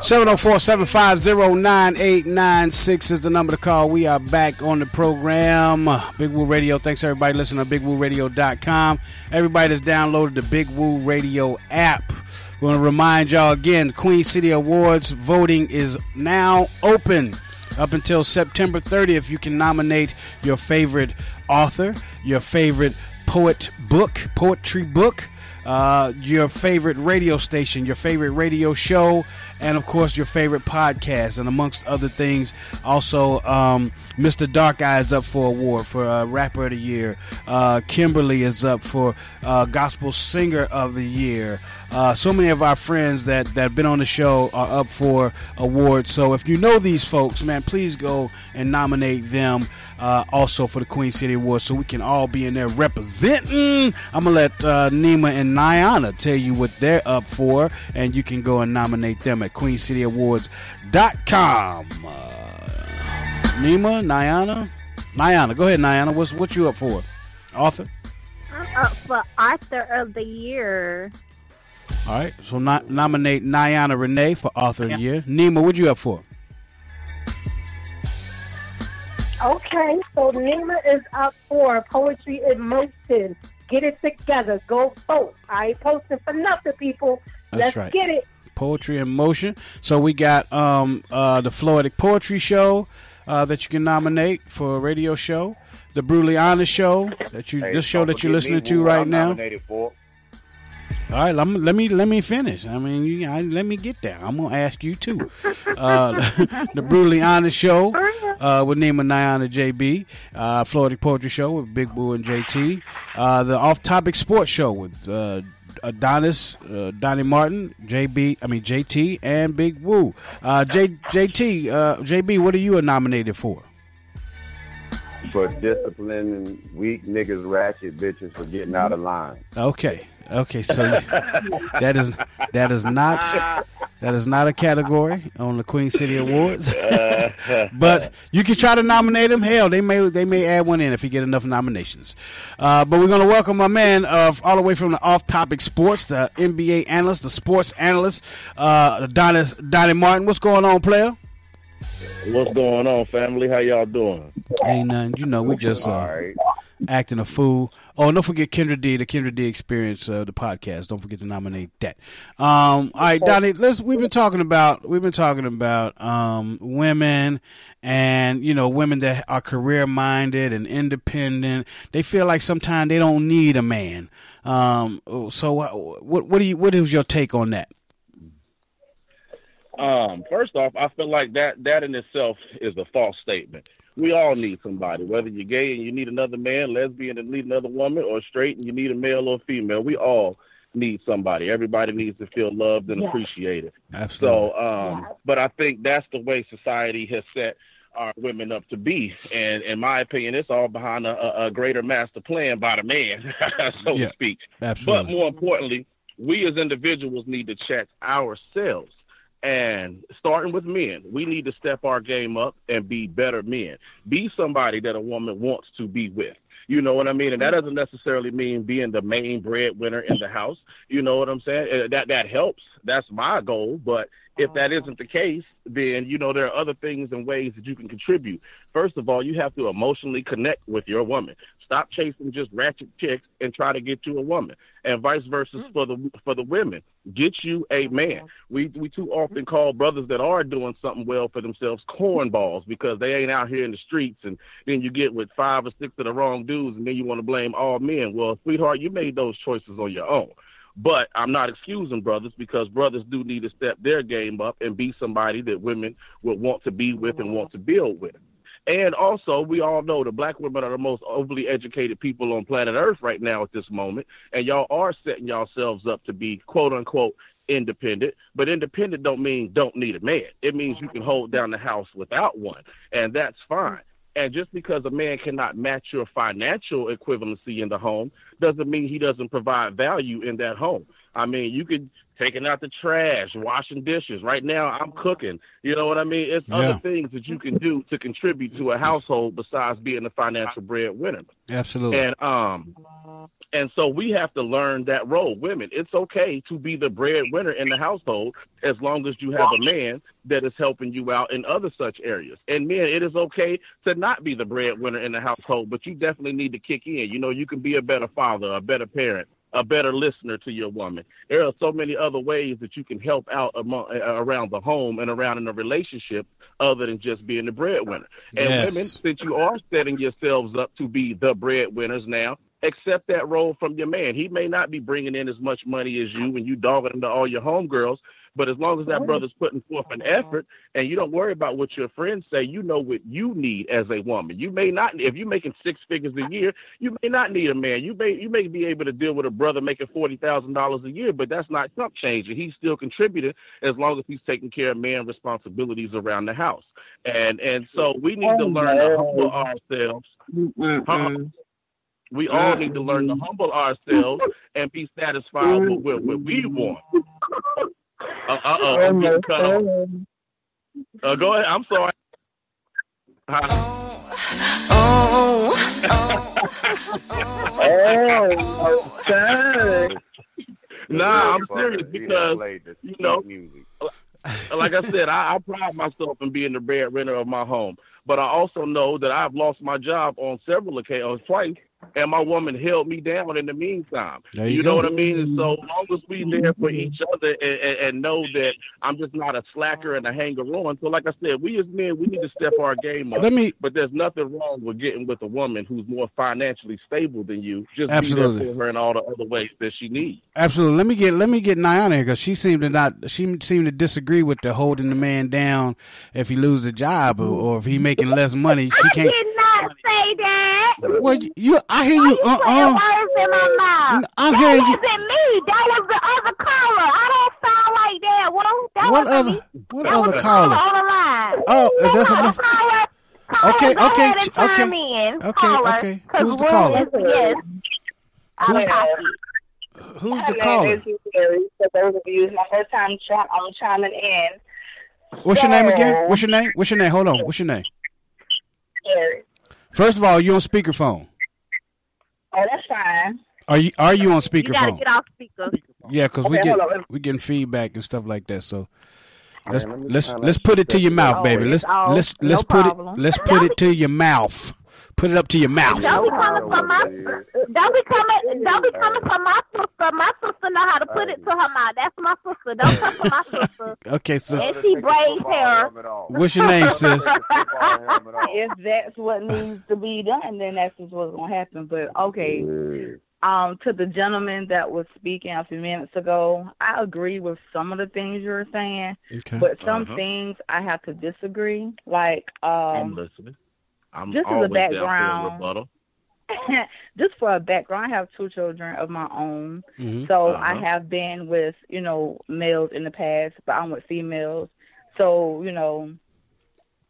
704-750-9896 is the number to call. We are back on the program. Big Woo Radio. Thanks everybody listening to bigwooradio.com. Everybody that's downloaded the Big Woo Radio app. We want to remind y'all again, Queen City Awards voting is now open up until September 30th. You can nominate your favorite author, your favorite poet book, poetry book, uh, your favorite radio station, your favorite radio show, and of course your favorite podcast. And amongst other things, also um, Mr. Dark Eye is up for award for uh, Rapper of the Year. Uh, Kimberly is up for uh, Gospel Singer of the Year. Uh, so many of our friends that that have been on the show are up for awards. So if you know these folks, man, please go and nominate them also for the Queen City Awards, so we can all be in there representing. I'm gonna let Nima and Niana tell you what they're up for, and you can go and nominate them at QueenCityAwards.com. Uh, Nima, Niana, Niana, go ahead, Niana. What's what you up for? Author. I'm up for Author of the Year. All right, so no- nominate Niana Renee for Author of the Year. Nima, what you up for? Okay, so Nima is up for Poetry in Motion. Get it together. Go vote. I ain't posting for nothing, people. That's Let's right. get it. Poetry in Motion. So we got um, uh, the Floetic Poetry Show uh, that you can nominate for a radio show. The Brutally Honest Show that you Hey, this show that you're listening to right now. for. All right, let me let me, let me finish. I mean, you, I, let me get there. I'm gonna ask you too. Uh, the brutally honest show uh, with Nima Niana JB, uh, Floetic Poetry Show with Big Woo and JT, uh, the Off Topic Sports Show with uh, Adonis, uh, Donnie Martin, JB, I mean JT, and Big Woo. Uh, J, JT, uh, JB, what are you nominated for? For disciplining weak niggas, ratchet bitches for getting out of line. Okay. Okay, so that is that is not that is not a category on the Queen City Awards. but you can try to nominate him. Hell, they may they may add one in if you get enough nominations. Uh, but we're gonna welcome my man uh, all the way from the Off Topic Sports, the NBA analyst, the sports analyst, uh, Donnie Donnie Martin. What's going on, player? What's going on, family? How y'all doing? Ain't nothing. You know, we just uh, acting a fool. Oh, and don't forget Kendra D, the Kendra D Experience, uh, the podcast. Don't forget to nominate that. Um, all right, Donnie. Let's. We've been talking about. We've been talking about um, women, and you know, women that are career minded and independent. They feel like sometimes they don't need a man. Um, so, what what do you? What is your take on that? Um, first off, I feel like that that in itself is a false statement. We all need somebody, whether you're gay and you need another man, lesbian and need another woman, or straight and you need a male or female. We all need somebody. Everybody needs to feel loved and Yeah. appreciated. Absolutely. So, um, but I think that's the way society has set our women up to be. And in my opinion, it's all behind a, a- a greater master plan by the man, so Yeah, to speak. absolutely. But more importantly, we as individuals need to check ourselves. And starting with men, we need to step our game up and be better men. Be somebody that a woman wants to be with. You know what I mean? And that doesn't necessarily mean being the main breadwinner in the house. You know what I'm saying? Uh, That that helps. That's my goal. But if that isn't the case, then you know there are other things and ways that you can contribute. First of all, you have to emotionally connect with your woman. Stop chasing just ratchet chicks and try to get you a woman, and vice versa mm. for the for the women. Get you a man. We we too often mm-hmm. call brothers that are doing something well for themselves cornballs because they ain't out here in the streets, and then you get with five or six of the wrong dudes, and then you want to blame all men. Well, sweetheart, you made those choices on your own. But I'm not excusing brothers because brothers do need to step their game up and be somebody that women would want to be with and mm-hmm. want to build with. And also, we all know the black women are the most overly educated people on planet Earth right now at this moment. And y'all are setting yourselves up to be quote unquote independent. But independent don't mean don't need a man. It means you can hold down the house without one. And that's fine. And just because a man cannot match your financial equivalency in the home doesn't mean he doesn't provide value in that home. I mean, you could taking out the trash, washing dishes. Right now, I'm cooking. You know what I mean? It's Yeah. other things that you can do to contribute to a household besides being the financial breadwinner. Absolutely. And um, and so we have to learn that role. Women, it's okay to be the breadwinner in the household as long as you have a man that is helping you out in other such areas. And men, it is okay to not be the breadwinner in the household, but you definitely need to kick in. You know, you can be a better father, a better parent, a better listener to your woman. There are so many other ways that you can help out among, uh, around the home and around in a relationship other than just being the breadwinner. And Yes. women, since you are setting yourselves up to be the breadwinners now, accept that role from your man. He may not be bringing in as much money as you and you dogging him to all your homegirls, but as long as that brother's putting forth an effort and you don't worry about what your friends say, you know what you need as a woman. You may not if you're making six figures a year, you may not need a man. You may you may be able to deal with a brother making forty thousand dollars a year, but that's not chump changing. He's still contributing as long as he's taking care of man responsibilities around the house. And and so we need to learn to humble ourselves. We all need to learn to humble ourselves and be satisfied with what we want. Uh oh, I'm getting cut off. Uh, go ahead. I'm sorry. Oh, oh, oh, oh, oh, dang. Nah, I'm serious because you know, like I said, I, I pride myself in being the breadwinner of my home, but I also know that I've lost my job on several occasions, twice, and my woman held me down in the meantime. You you know go. what I mean? And so long as we there for each other and, and, and know that I'm just not a slacker and a hanger on. So like I said, we as men, we need to step our game up. Let me- but there's nothing wrong with getting with a woman who's more financially stable than you. Just Absolutely. be there for her in all the other ways that she needs. Absolutely. Let me get let me get Niana here because she seemed to not she seemed to disagree with the holding the man down if he loses a job or, or if he making less money. She I can't. Did not say that. Well, you- you I hear you. Uh Putting uh words in my mouth. I'm that hearing wasn't me. That was the other caller. I don't sound like that. Well, that What wasn't other me. what That other was the caller? on the line. Oh, You that's know, enough. Caller, caller, Okay, go okay, ahead and okay. chime in. Okay, caller, okay. 'cause Who's the we're- caller? Yes. I'm Who's- happy. Who's the name caller? is Sherry. For those of you, it's my first time chi- I'm chiming in. What's your name again? What's your name? What's your name? Hold on. What's your name? Sherry. First of all, you on speakerphone? Oh, that's fine. Are you are you on speakerphone? You gotta speakerphone? get off speaker. Yeah, because we Okay, get we getting feedback and stuff like that. So let's let me let's let's put it to your mouth, baby. Let's let's let's put problem. it let's put it to your mouth. Put it up to your mouth. Don't be coming from my. Don't be coming. Don't be coming from my sister. My sister know how to put it to her mouth. That's my sister. Don't come from my sister. Okay, sis. And she braids hair. What's your name, sis? If that's what needs to be done, then that's just what's gonna happen. But okay, um, to the gentleman that was speaking a few minutes ago, I agree with some of the things you were saying, Okay. but some Uh-huh. things I have to disagree. Like, I'm um, listening. I'm just as a always down for a background, rebuttal. just for a background, I have two children of my own. Mhm. So Uh-huh. I have been with, you know, males in the past, but I'm with females. So, you know,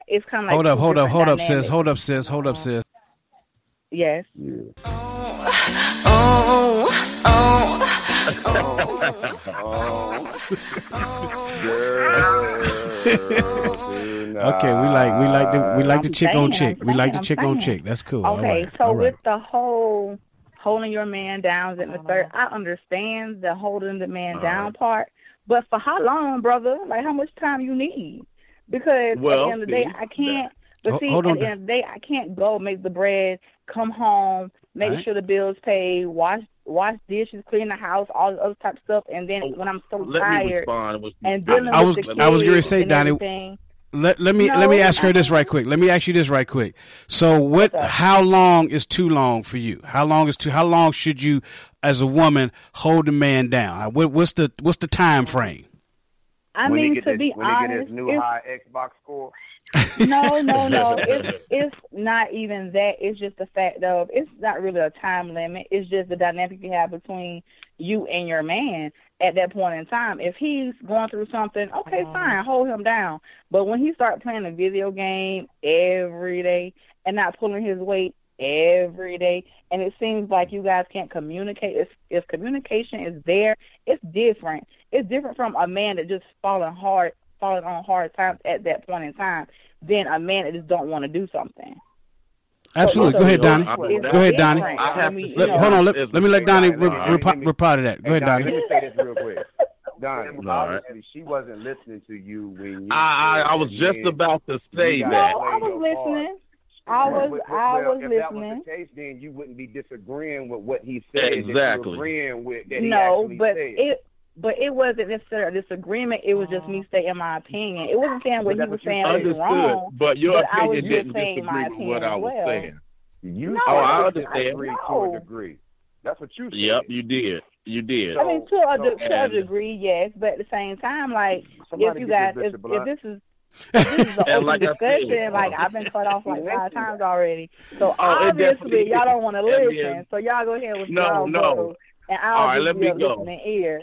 it's kind of like Hold up, hold up, different hold up, sis. Hold up, sis. Hold up, sis. Yes. Oh, Okay, we like we like the we uh, like the chick on saying, chick. I'm We like the saying, chick I'm on saying. chick. That's cool. Okay, right, so all right. with the whole holding your man down in the third, I understand the holding the man down part, but for how long, brother? Like how much time you need? Because at the end of the day, I can't. But see, hold at the end of the day, I can't go make the bread, come home, make Alright. sure the bills paid, wash wash dishes, clean the house, all the other type of stuff, and then Oh, when I'm so tired and dealing I with was- the I was gonna say, Donnie, everything, Let let me let me ask her this right quick. Let me ask you this right quick. So what? How long is too long for you? How long is too? How long should you, as a woman, hold a man down? Uh, What, what's the what's the time frame? I when mean to this, be when he get honest, his new high Xbox score. no, no, no. It's it's not even that. It's just the fact of it's not really a time limit. It's just the dynamic you have between you and your man at that point in time. If he's going through something, okay, uh-huh. fine, hold him down. But when he start playing a video game every day and not pulling his weight every day, and it seems like you guys can't communicate. If, if communication is there, it's different. It's different from a man that just falling hard, falling on hard times at that point in time, than a man that just don't want to do something. Absolutely. Go ahead, it's Donnie. Go ahead, Donnie. Different. I I have mean, to- you Let, know, hold on. Let, let me let Donnie Hey, re- reply, reply to that. Go ahead, Donnie, Donnie. Let me say this real quick. Donnie, All right. obviously she wasn't listening to you when you. I, I, I was just about to say you No, that. I was listening. I was, Well, I well, was if that was listening. the case, then you wouldn't be disagreeing with what he said. Exactly. you agreeing with that he No, but said. it, but it wasn't necessarily a disagreement. It was just oh. me stating my opinion. It wasn't saying what But he was saying was wrong. But your but I was opinion didn't saying my disagree with what I was well. saying. You No, Oh, I said understand. disagree to a degree. That's what you said. Yep, you did. You did. I mean, to a, So- to a degree, yes, but at the same time, like if you get guys, this if, if this is if this is an And open like I said- discussion, like I've been cut off like five times already. So Oh, obviously y'all don't want to listen. then- So y'all go ahead with No, y'all no. go, and I'll All right, let me a go. listening ear.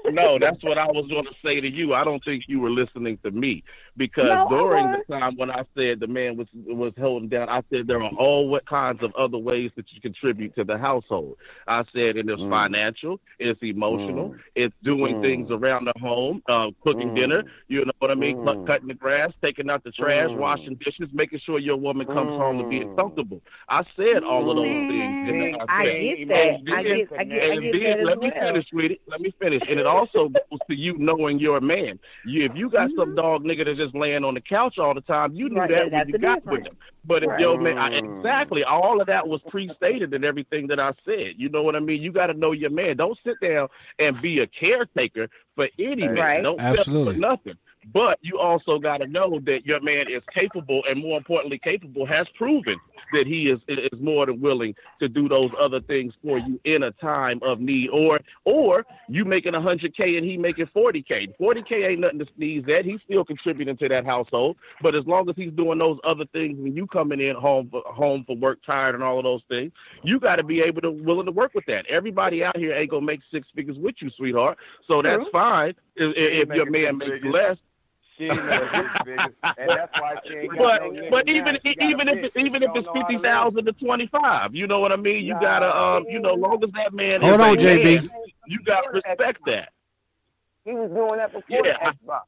no, that's what I was going to say to you. I don't think you were listening to me because No, during the time when I said the man was was holding down, I said there are all what kinds of other ways that you contribute to the household. I said it is Mm. financial, it's emotional, Mm. it's doing Mm. things around the home, uh, cooking Mm. dinner. You know what I mean? Cut, Mm. cutting the grass, taking out the trash, Mm. washing dishes, making sure your woman comes home to being Mm. comfortable. I said all of those things. Man, And I said- get that. I get, I get, I and get then, that as let me well. finish, sweetie. Let me finish. And it also goes to you knowing your man. You, if you got some dog nigga that's just laying on the couch all the time, you knew Right, that when you got difference. with him. But if your man, I, exactly, all of that was pre-stated in everything that I said. You know what I mean? You got to know your man. Don't sit down and be a caretaker for any man. Right. Don't Absolutely. for nothing. But you also got to know that your man is capable, and more importantly, capable has proven that he is is more than willing to do those other things for you in a time of need. Or or you making hundred k and he making forty k. Forty k ain't nothing to sneeze at. He's still contributing to that household. But as long as he's doing those other things, when you coming in home for, home for work tired and all of those things, you got to be able to willing to work with that. Everybody out here ain't gonna make six figures with you, sweetheart. So that's True. fine if, if your man makes less. She ain't never six figures, and that's why she ain't But no but even She even if even if it's don't know how to fifty thousand to twenty five, you know what I mean. You gotta um you know long as that man Hold is on, JB. man, you gotta respect that. He was doing that before Yeah, the Xbox.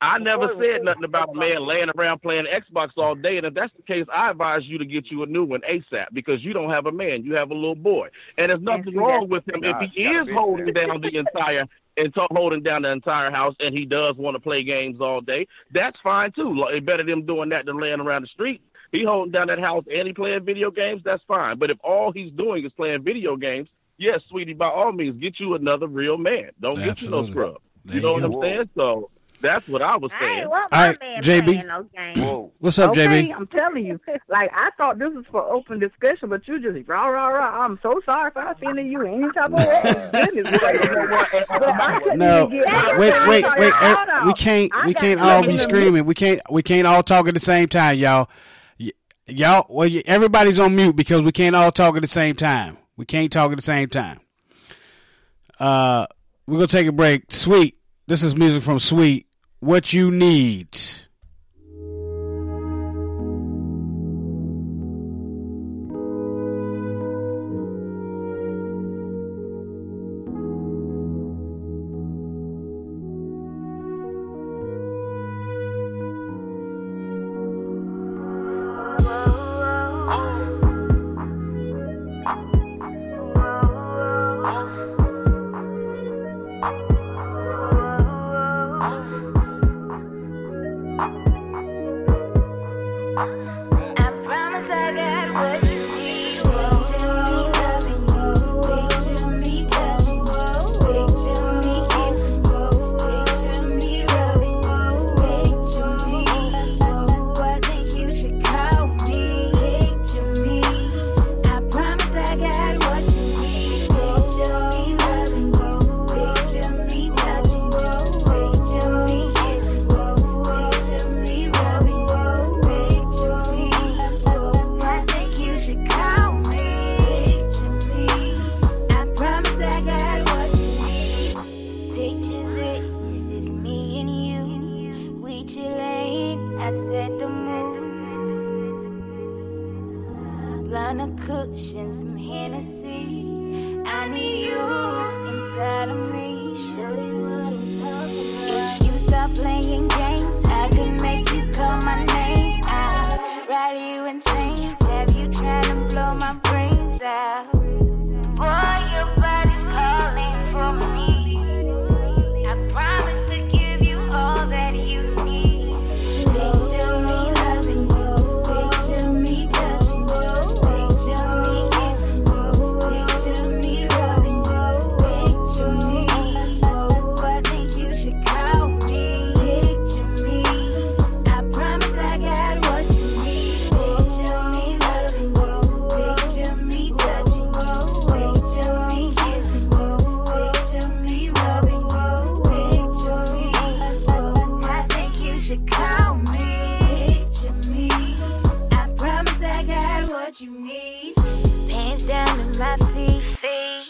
I never said nothing about a man laying around playing Xbox all day. And if that's the case, I advise you to get you a new one ASAP because you don't have a man. You have a little boy. And there's nothing wrong with him if he she got a is holding down the entire and to- holding down the entire house and he does want to play games all day. That's fine too. Like, better them doing that than laying around the street. He holding down that house and he playing video games, that's fine. But if all he's doing is playing video games, yes, sweetie, by all means, get you another real man. Don't get you no scrub. There You know you what. I'm saying? So that's what I was saying. ain't want my right, man JB. playing those games. Whoa. What's up, okay, JB? I'm telling you. Like I thought this was for open discussion, but you just rah rah rah. I'm so sorry if I offended you any type of way. Goodness gracious. But I couldn't No, wait, wait, wait. er. We can't, we can't all be screaming. We can't, we can't all talk at the same time, y'all. Y- Y'all, well, y- everybody's on mute because we can't all talk at the same time. We can't talk at the same time. Uh, we're gonna take a break. Sweet, this is music from Sweet. What you need.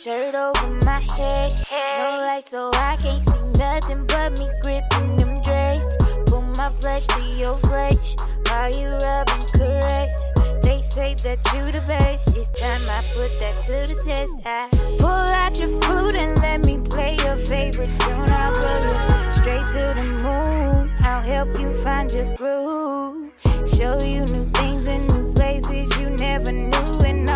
Shirt over my head. No light, so I can't see nothing but me gripping them drapes. Put my flesh to your flesh while you rub and caress. They say that you the best. It's time I put that to the test. I pull out your flute and let me play your favorite tune. I'll blow you straight to the moon. I'll help you find your groove. Show you new things and new places you never knew. And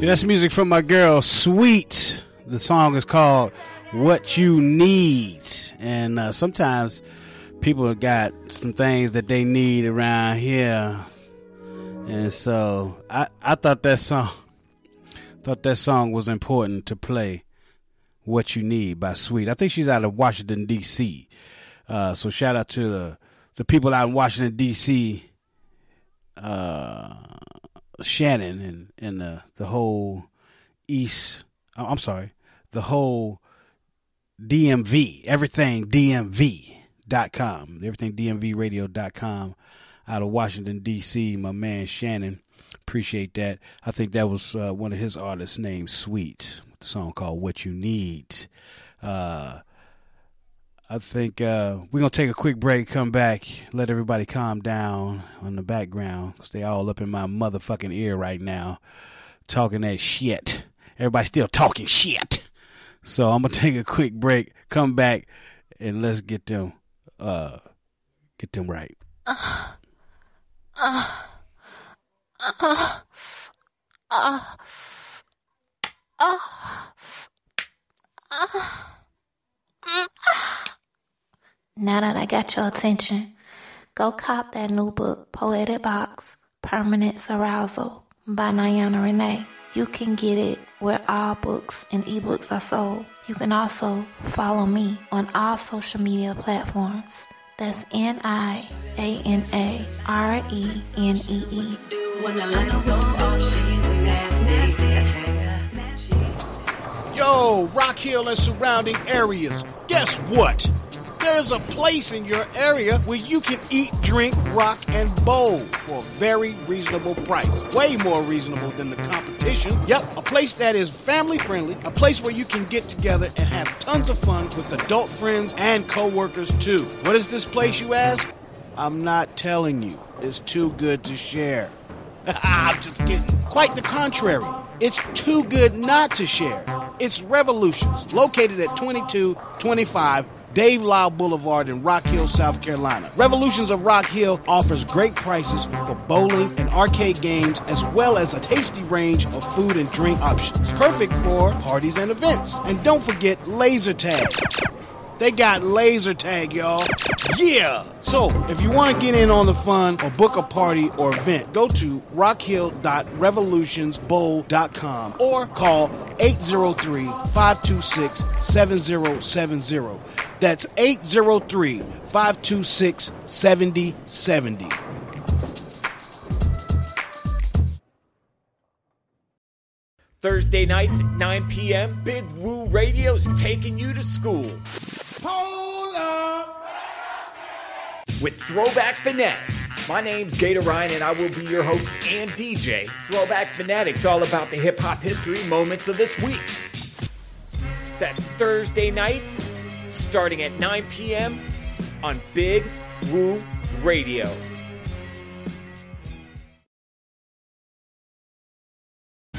Yeah, that's music from my girl Sweet. The song is called "What You Need," and uh, sometimes people have got some things that they need around here, and so I I thought that song thought that song was important to play. "What You Need" by Sweet. I think she's out of Washington D.C. Uh, so shout out to the the people out in Washington D.C. Uh, Shannon and and the the whole East. I'm sorry, the whole DMV, everything DMV.com, everything DMVradio.com out of Washington D.C. My man Shannon, appreciate that. I think that was uh, one of his artists named Sweet, the song called "What You Need." Uh, I think uh, we're gonna take a quick break, come back, let everybody calm down on the background because they all up in my motherfucking ear right now, talking that shit. Everybody still talking shit. So I'm gonna take a quick break, come back, and let's get them, uh, get them right. Uh, uh, uh, uh, uh, uh. Now that I got your attention, go cop that new book, Poetic Box Permanence Arousal by Niana Renee. You can get it where all books and ebooks are sold. You can also follow me on all social media platforms. That's N I A N A R E N E E. Yo, Rock Hill and surrounding areas. Guess what? There's a place in your area where you can eat, drink, rock, and bowl for a very reasonable price. Way more reasonable than the competition. Yep, a place that is family friendly, a place where you can get together and have tons of fun with adult friends and coworkers too. What is this place, you ask? I'm not telling you. It's too good to share. I'm just kidding. Quite the contrary. It's too good not to share. It's Revolutions, located at 2225 Dave Lyle Boulevard in Rock Hill, South Carolina. Revolutions of Rock Hill offers great prices for bowling and arcade games, as well as a tasty range of food and drink options. Perfect for parties and events. And don't forget laser tag. They got laser tag, y'all. Yeah! So, if you want to get in on the fun or book a party or event, go to rockhill.revolutionsbowl.com or call 803-526-7070. That's 803-526-7070. Thursday nights at 9 p.m., Big Woo Radio's taking you to school. With Throwback Fanatic. My name's Gator Ryan, and I will be your host and DJ. Throwback Fanatic's all about the hip hop history moments of this week. That's Thursday nights, starting at 9 p.m. on Big Woo Radio.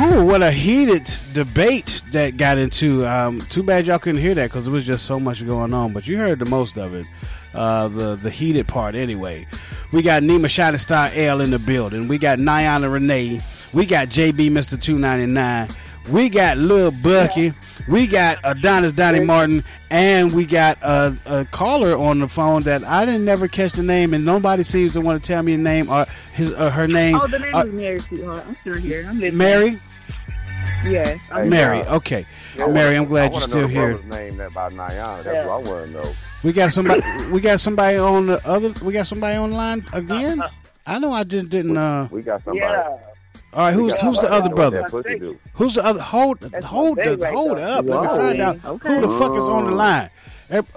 Ooh, what a heated debate that got into. Um, too bad y'all couldn't hear that because there was just so much going on. But you heard the most of it, uh, the the heated part anyway. We got Nima Star L in the building. We got Niana Renee. We got JB Mister Two Ninety Nine. We got Lil Bucky. We got Adonis Donnie Martin, and we got a, a caller on the phone that I didn't never catch the name, and nobody seems to want to tell me the name or his or her name. Oh, the name Uh, is Mary, sweetheart. I'm still here. I'm listening. Mary. Yes. I'm Mary. Okay, Mary. I'm glad you're still here. Name that by Niana. That's what I want to know. We got somebody. we got somebody on the other. We got somebody on the line again. I know. I just didn't. Uh, We got somebody. Yeah. All right. Who's who's the other brother? that pussy do. Who's the other? Hold hold the hold up. Let me find out who the fuck is on the line.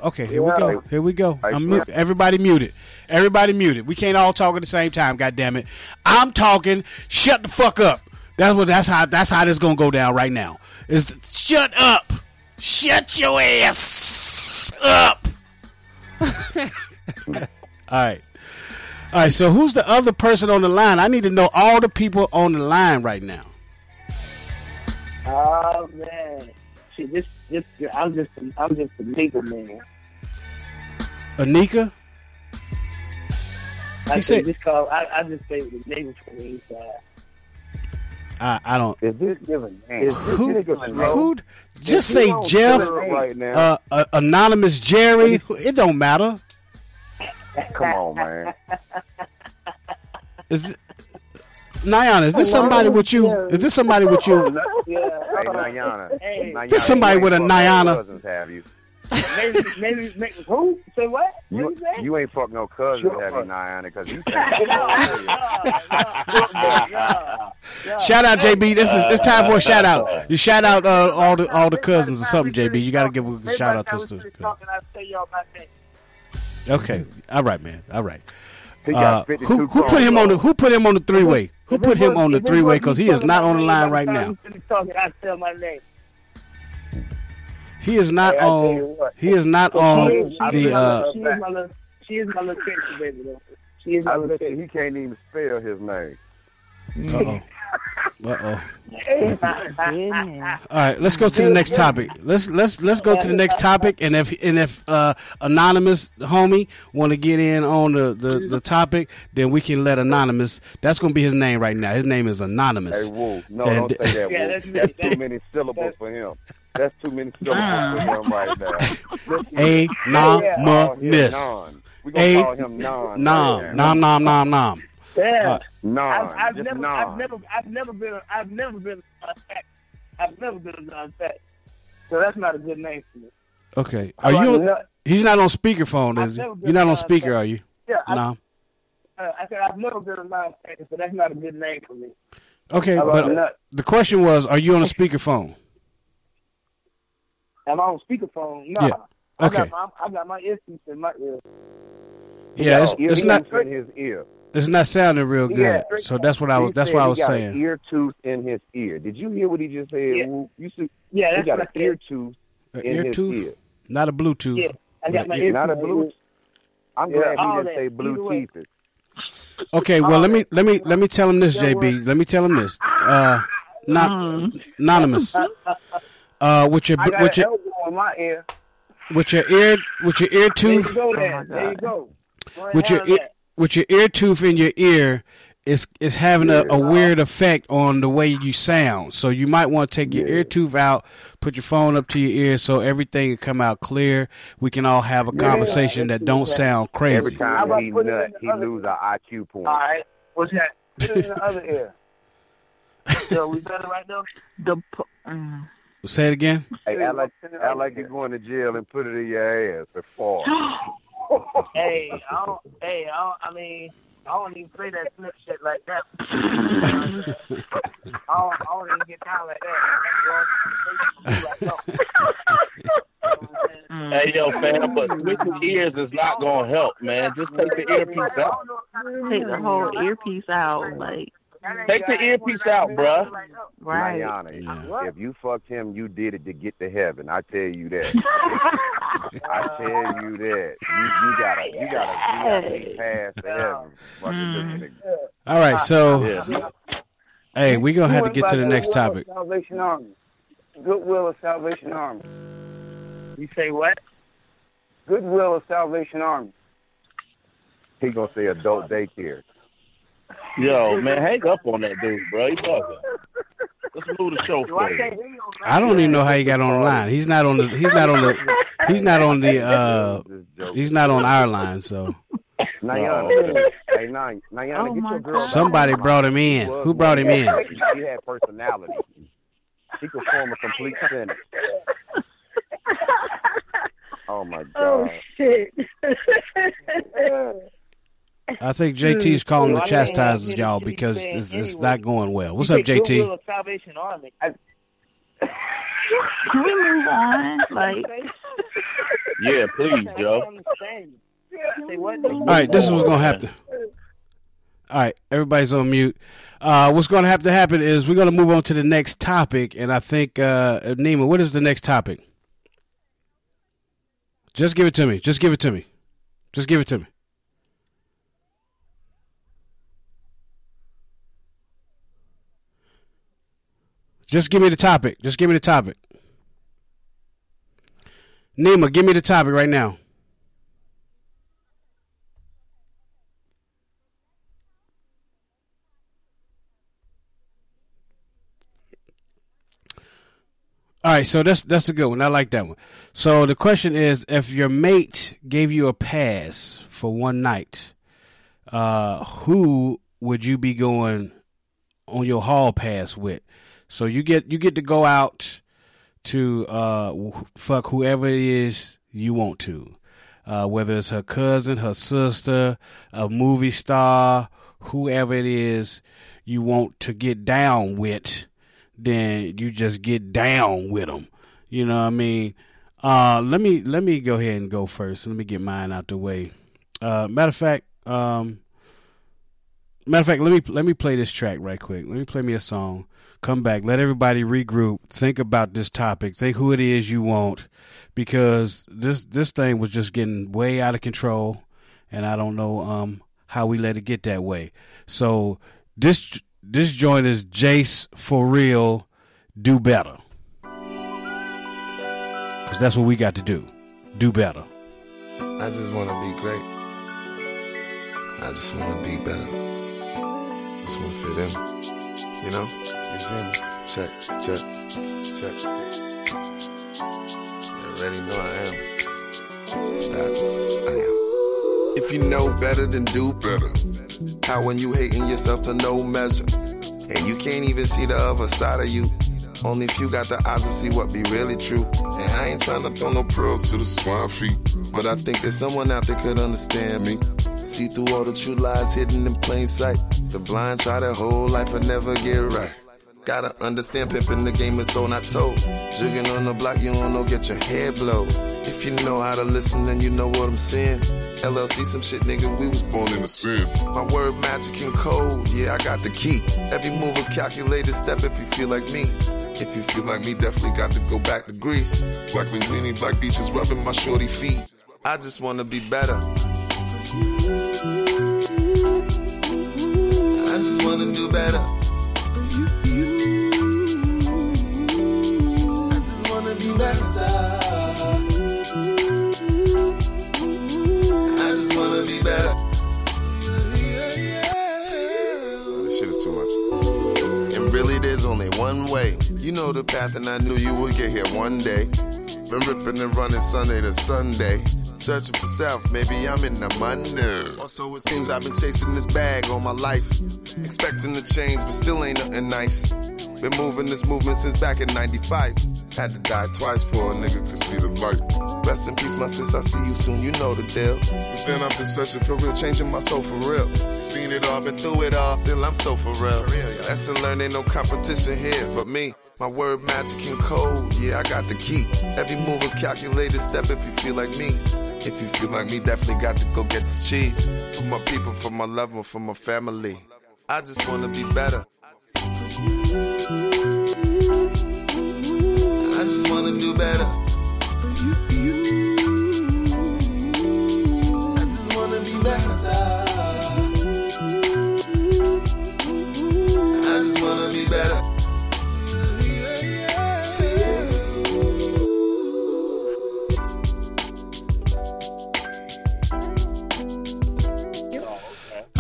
Okay, here we go. Here we go. Mu- everybody muted. Everybody muted. We can't all talk at the same time. God damn it! I'm talking. Shut the fuck up. That's what. That's how. That's how this gonna go down right now. Is shut up. Shut your ass. up. all right. All right, so who's the other person on the line? I need to know all the people on the line right now. Oh man, shit, this, this, I'm just, I'm just a nigga man. Anika? I He say said- just call. I, I just say the nigga from the east side. I, I don't. Is this giving? Is this Who? nigga? Who? Just If say Jeff, right now. uh, uh, anonymous Jerry. It don't matter. Come on, man. Is Nyan? Is this somebody with you? Is this somebody with you? Yeah. Hey, Niana. Hey. Niana, This somebody with a ain't Niana. Cousins, have you? maybe, maybe, maybe, who? Say what? What You, you ain't fucked no cousins, have you, Niana? Because you Shout out JB. This is it's time for a shout out. You shout out uh, all the all the cousins or something, JB. You got to give a shout out to us. Talking, I tell y'all my name. Okay, all right, man. All right. He Uh, got 52 who who put him on the who put him on the three way? Who put him on the three way? Because he is not on the line right now. time you finish Talking, I tell my name. He is not Hey, I tell you on. He is not on is- the. is my uh little- she is my little, she is my little baby though. She is my little bet he can't even spell his name. Uh oh. Uh oh. Texas. All right, let's go to the next topic. Let's let's let's go to the next topic, and if and if uh, anonymous homie want to get in on the, the the topic, then we can let anonymous. That's gonna be his name right now. His name is anonymous. Hey, Wolf. No, And- don't say that, Yeah, that's- That's too many syllables for him. That's too many syllables for him right now. Anonymous. We gonna A call him non. nom nom nom nom nom. Yeah. Non. I've, I've never. I've never, I've never been, a, I've never been a. I've never been a non-fact. So that's not a good name for me. Okay, are you? He's not on speakerphone, is he? You're not on speaker, are you? Yeah, I- No. Uh, I said I've never been a non-fact, so that's not a good name for me. Okay, but the question was, are you on a speakerphone? Am I on speakerphone? No. Yeah. I Okay. got my, I got my earpiece in my ear. Yeah, it's, Ear it's not. in his ear. It's not sounding real good. got- So that's what I was. That's said what I he was got saying. An ear tooth in his ear. Did you hear what he just said? Yeah. Wolf? You see? Yeah, he got what an ear tooth An in ear his tooth, ear. not a Bluetooth. Yeah, I got my ear. Not a tooth. blue. I'm Yeah, glad he didn't say Either blue teeth. Okay, well let me let me let me tell him this, JB. Let me tell him this. Uh, not anonymous. Uh, with your with your elbow in my ear. with your ear with your ear There you tooth go, there. There you go. Go with your ear, that. With your ear tooth in your ear is is having a, a weird effect on the way you sound. So you might want to take your ear tooth out, put your phone up to your ear, so everything can come out clear. We can all have a conversation that don't sound crazy. Every crazy. time about he nut, he other- lose an IQ point. All right. What's that? Put it in the other ear. So we better right now. The po- mm. Say it again. Hey, I like, I like you going to jail and put it in your ass before. hey, I don't. Hey, I, don't, I mean, I don't even play that snip shit like that. I, don't, I don't even get down like that. Hey, yo, fam, but switching ears is not going to help, man. Just take the earpiece out. take the whole earpiece out, like Take the earpiece out, bruh. Oh, right. Niana, if you fucked him, you did it to get to heaven. I tell you that. I tell you that. You, you gotta, you gotta VIP pass to heaven. Fucking listen mm. to- All right, so Yeah. hey, we gonna have to get to the next topic. Salvation Army. Goodwill of Salvation Army. You say what? Goodwill of Salvation Army. He gonna say adult daycare. Yo, man, hang up on that dude, bro. He bugging. Let's move the show for you. I don't even know how he got on the line. He's not on the. He's not on the. He's not on the. uh He's not on our line. So Niana, hey, Nay- Niana, get your girl. back somebody on the brought him in. Who brought him in? one. She had personality. She could form a complete sentence. Oh my god. Oh shit. I think JT's calling to chastisers, y'all because it's, it's not going well. What's up, JT? of Salvation Army. I, Can we move on? Like Yeah, please, Joe. Say? All right, this is what's gonna happen. All right, everybody's on mute. Uh, what's going to have to happen is we're going to move on to the next topic, and I think uh, Nima, what is the next topic? Just give it to me. Just give it to me. Just give it to me. Just give me the topic. Just give me the topic. Nima, give me the topic right now. All right, so that's that's a good one. I like that one. So the question is, if your mate gave you a pass for one night, uh, who would you be going on your hall pass with? So you get you get to go out to uh, fuck whoever it is you want to, uh, whether it's her cousin, her sister, a movie star, whoever it is you want to get down with then you just get down with them. You know what I mean? Uh, let me let me go ahead and go first. Let me get mine out the way. Uh, matter of fact, um, matter of fact, let me let me play this track right quick. Let me play me a song. Come back. Let everybody regroup. Think about this topic. Think who it is you want, because this this thing was just getting way out of control, and I don't know um how we let it get that way. So this this joint is Jace for real. Do better, because that's what we got to do. Do better. I just want to be great. I just want to be better. Just want to fit in. You know? You see me? Check, check, check. You already know I am. That I am. If you know better, then do better. How when you hating yourself to no measure. And you can't even see the other side of you. Only if you got the eyes to see what be really true. And I ain't trying to throw no pearls to the swine feet. But I think that someone out there could understand me. See through all the true lies hidden in plain sight. The blind try their whole life and never get right. Gotta understand pimping the game is so not told. Jigging on the block, you don't know, get your head blow. If you know how to listen, then you know what I'm saying. LLC some shit, nigga, we was born in a sin. My word magic and code, yeah, I got the key. Every move a calculated step if you feel like me. If you feel like me, definitely got to go back to Greece. Black linguini, black beaches, rubbing my shorty feet. I just wanna be better. I just wanna do better. One way. You know the path, and I knew you would get here one day. Been ripping and running Sunday to Sunday. Searching for self, maybe I'm in the money. Also, it seems I've been chasing this bag all my life. Expecting to change, but still ain't nothing nice. Been moving this movement since back in 95. Had to die twice for a nigga could see the light. Rest in peace, my sis, I'll see you soon, you know the deal. Since then I've been searching for real, changing my soul for real. Seen it all, been through it all, still I'm so for real. Lesson learned, ain't no competition here, but me. My word magic and code, yeah, I got the key. Every move a calculated step if you feel like me. If you feel like me, definitely got to go get this cheese. For my people, for my loved one, for my family. I just wanna be better. I just wanna do better.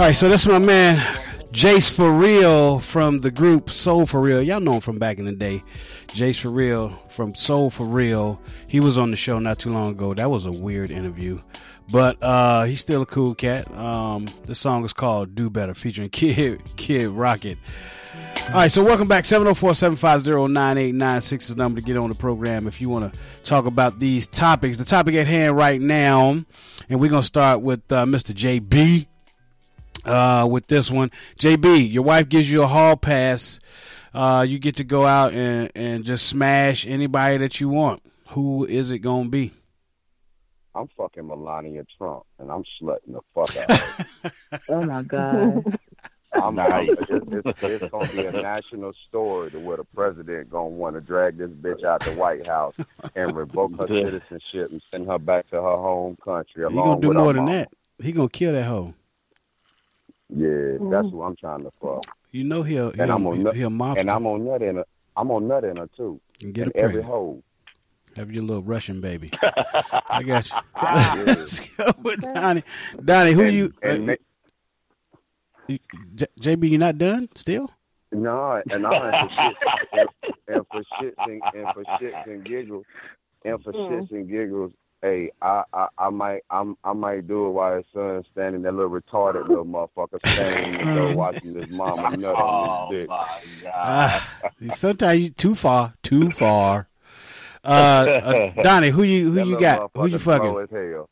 Right, so that's my man Jace for real from the group Soul for Real. Y'all know him from back in the day. Jace for real from Soul for Real. He was on the show not too long ago. That was a weird interview, but uh, he's still a cool cat. Um, the song is called "Do Better" featuring Kid Kid Rocket. All right, so welcome back. 704-750-9896 is the number to get on the program if you want to talk about these topics. The topic at hand right now, and we're going to start with uh, Mr. JB uh, with this one. JB, your wife gives you a hall pass. Uh, you get to go out and, and just smash anybody that you want. Who is it going to be? I'm fucking Melania Trump, and I'm slutting the fuck out of her. Oh my god. I'm I'm, Nice. it's, it's, it's gonna be a national story to where the president gonna want to drag this bitch out the White House and revoke her citizenship and send her back to her home country. He gonna do more than mama. that. He gonna kill that hoe. Yeah, that's who I'm trying to fuck. You know he'll And he'll, I'm on nut, he'll monster. and I'm on nut in her. I'm on nut in her too. And get in her every hole. Have your little Russian baby. I got you. Let's go with Donnie. Donnie, who you, and uh, you- J- JB? You not done still? No, and I and for shit, and, and for shits and, and for shits and giggles, and for shits and giggles, hey, I, I I might I'm I might do it while his son's standing that little retarded little motherfucker standing in the door watching his mama nut on his dick. Ah, sometimes you too far, too far. Uh, uh, Donnie, who you who That you got? Who you motherfucker slow fucking?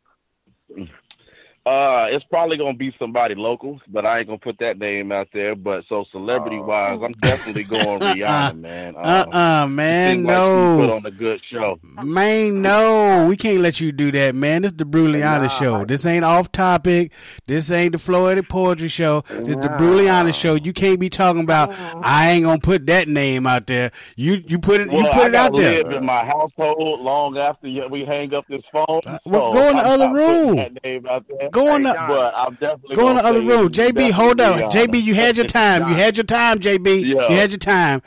As hell. Uh, it's probably gonna be somebody local, but I ain't gonna put that name out there. But so celebrity wise, I'm definitely going Rihanna, man. Uh uh man, seem like put on a good show. man, no. We can't let you do that, man. This is the Brutally Honest Nah, show. This ain't off topic. This ain't the Floetic Poetry Show. This is the Brutally Honest show. You can't be talking about. I ain't gonna put that name out there. You you put it. You put I it out gotta there. live in my household long after y- we hang up this phone. well, so go in the I'm other not putting room. That name out there. Go in the- but I'm definitely Go in the other say room. JB, hold up. JB, you had your time. You had your time, JB. Yeah. You had your time.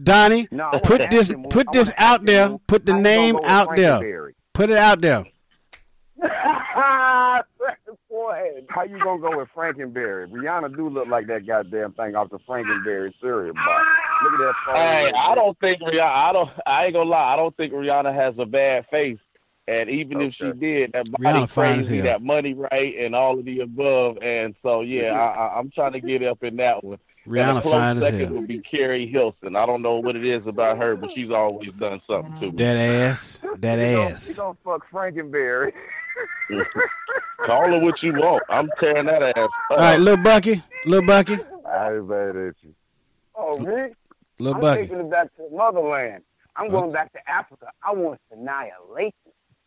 Donnie, No, I wanna put ask this him- put I this wanna ask out there. him Put the how you gonna name go with out there. Frankenberry. Put it out there. Boy, how you gonna go with Frankenberry? Rihanna do look like that goddamn thing off the Frankenberry cereal box. Look at that. phone. Hey, I don't think Rihanna. I don't. I ain't gonna lie. I don't think Rihanna has a bad face. And even if she did, that body Rihanna crazy, that money right, and all of the above. And so, yeah, I, I, I'm trying to get up in that one. Rihanna and a close fine as second hell. would be Keri Hilson. I don't know what it is about her, but she's always done something to me. That ass. That You ass. gonna fuck Frankenberry? Call her what you want. I'm tearing that ass. All right, little Bucky. Little Bucky. I ain't bet at you. Oh, me? Little I'm Bucky. taking it back to the motherland. I'm going back to Africa. I want Sanaa Lathan.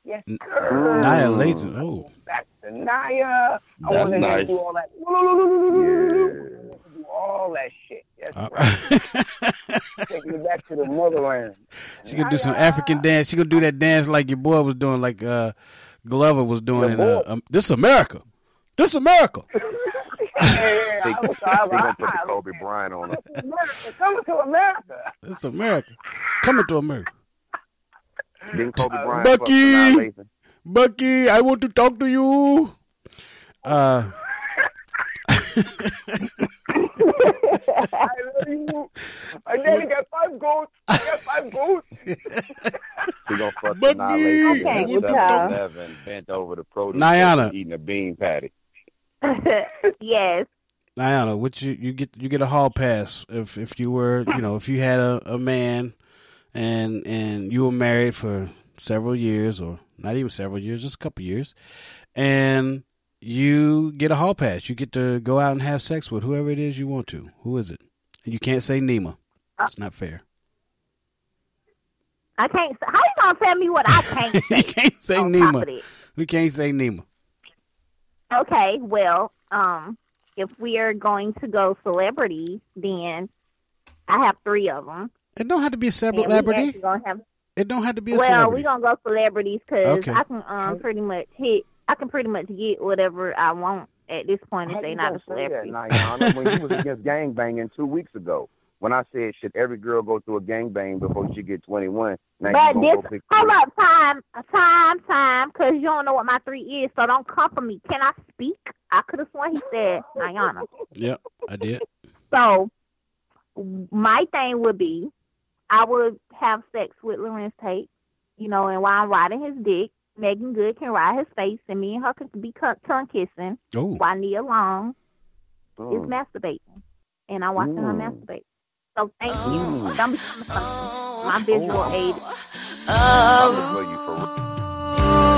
Yes, sir. Nia Lathan. Oh. Back to Naya. I want to nice. do all that. Do all that shit. Yes, sir. taking it back to the motherland. She gonna do some African dance. She gonna do that dance like your boy was doing, like uh, Glover was doing in uh, um, This America. This America. They, they gonna put the Kobe Bryant on it. America, coming to America. It's America. Coming to America. Didn't Kobe Bryant fuck Sanaa Bucky. Lathan? Bucky, I want to talk to you. Uh, I love you. My daddy got five goats. I got five goats. She gonna fuck Bucky. Sanaa Lathan Okay, at with 7-Eleven, bent over the produce Niana. eating a bean patty. yes. Diana, what you you get you get a hall pass if if you were you know if you had a, a man and and you were married for several years or not even several years just a couple years and you get a hall pass. You get to go out and have sex with whoever it is you want to. Who is it? And you can't say Nima. It's not fair. I can't. How you gonna tell me what I can't say? you can't say Nima. we can't say Nima. Okay, well, um, if we are going to go celebrity, then I have three of them. It don't have to be a celebrity actually gonna have. it don't have to be a Well, celebrity we're gonna go celebrities because Okay. I can um pretty much hit. I can pretty much get whatever I want at this point if they you not a say that, celebrity. Niana, when you was against gangbanging two weeks ago? When I said, should every girl go through a gangbang before she get 21? Now But you this, gonna go pick hold up, time, time, time, because you don't know what my three is, so don't come for me. Can I speak? I could have sworn he said Niana. yep I did So my thing would be, I would have sex with Larenz Tate, you know, and while I'm riding his dick, Meagan Good can ride his face, and me and her can be cu- tongue kissing oh while Nia Long is Mm. masturbating, and I'm watching her Mm. masturbate. So thank you. Mm. Don't be coming for me. My visual aid. I'm gonna blow you for.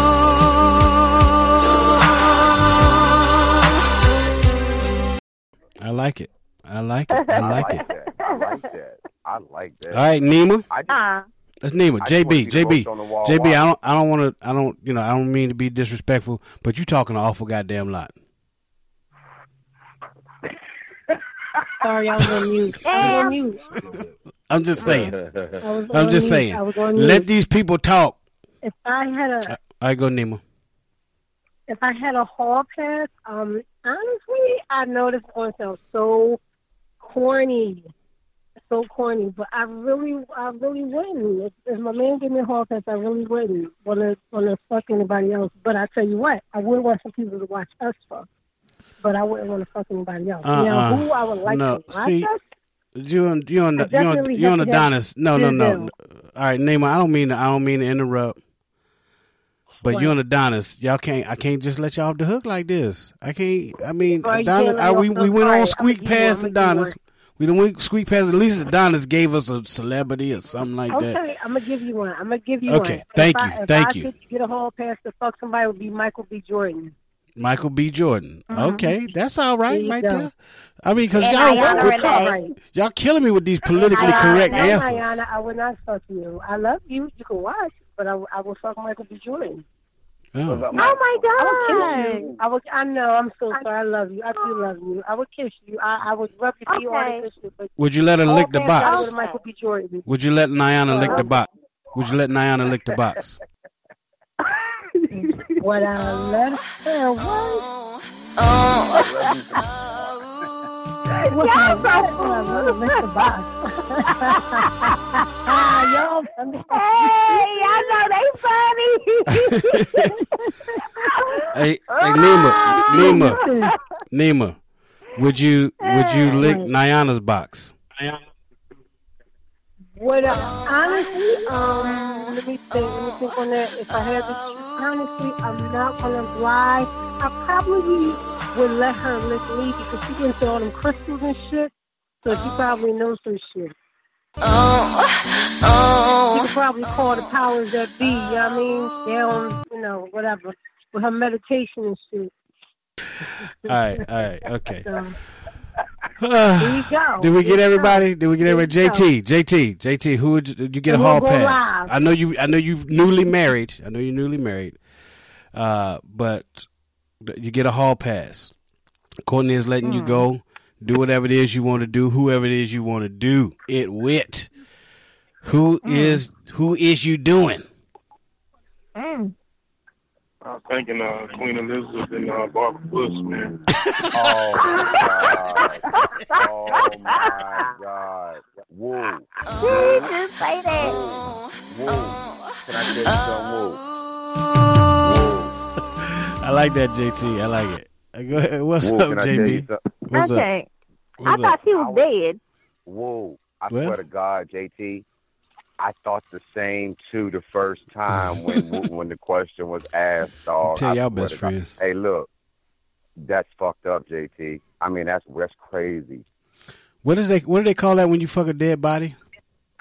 I like it I like it I like it that. I like that. I like that. all right Nima I just, Uh, That's Nima. I just JB. JB. roast on the wall JB. I don't. I don't want to. I don't. You know. I don't mean to be disrespectful, but you talking an awful goddamn lot. Sorry, I was on mute. I was on mute. I'm just saying. I was I'm just mute. saying. I was on Let these people talk. If I had a I go Nima. if I had a hall pass, um, honestly, I know this is going to so corny, so corny, but I really, I really wouldn't. If, if my man gave me a hall pass, I really wouldn't want to want to fuck anybody else. But I tell you what, I would want some people to watch us fuck, but I wouldn't want to fuck anybody else. Uh-uh. Now, who I would like no, to watch see, us? you on you the you definitely you on have the to have Adonis. No, no, no. All right, Neymar. I don't mean to, I don't mean to interrupt, but you What? on Adonis. Y'all can't. I can't just let y'all off the hook like this. I can't. I mean, you Adonis. I, we we went on squeak you past one, I'ma give you Adonis. We don't went squeak past. At least Adonis gave us a celebrity or something like Okay, that. I'm gonna give you one. I'm gonna give you one. Okay, one. thank if you, I, if thank I you. Get a hall pass to fuck somebody would be Michael B. Jordan. Michael B. Jordan. Mhm. Okay, that's all right, There right go. there. I mean, because y'all Ayana Renee. y'all killing me with these politically Ayana- correct answers. Ayana, I would not fuck you. I love you. You can watch, but I, I will fuck Michael B. Jordan. Oh. Oh my God! I would kiss you. I would. I know. I'm so sorry. I love you. I do oh. love you. I would kiss you. I, I would rub your feet Okay. artificially, but Would you let her lick the all fans gotta box? go to Michael B. Jordan. Would you let Niana lick the box? Would you let Niana lick the box? What I let her oh. what? What I let her lick the box. Y'all, Hey, I know they funny. Hey, hey, Nima, Nima, Nima. Would you would you lick Niana's box? What I, honestly, um, let me think. Let me think on that. If I had to honestly, I'm not gonna lie. I probably would let her lick me because she into all them crystals and shit. So she probably knows some shit. She could probably call the powers that be. You know what I mean? Down, you know, whatever, with her meditation and shit. All right, all right, okay. So, there you go. Did we get everybody? go. Did we get There everybody? JT, JT, JT. Who would you, did you get a And we'll hall pass? live. I know you. I know you newly married. I know you're newly married. Uh, but you get a hall pass. Courtney is letting you go. Do whatever it is you want to do. Whoever it is you want to do it with. Who is who is you doing? Mm. I was thinking uh, Queen Elizabeth and uh, Barbara Bush, man. Oh my god! Oh my god! Whoa! Did you just say that? Whoa! Can I tell you something? Whoa! I like that, JT. I like it. Go ahead. What's Whoa, up, can I tell you JB? something? What's up? Okay. I thought up? she was dead. Whoa! I Well? swear to God, JT, I thought the same too the first time when when the question was asked. Dog, Tell y'all best to God. friends. Hey, look, that's fucked up, JT. I mean, that's that's crazy. What is they? What do they call that when you fuck a dead body?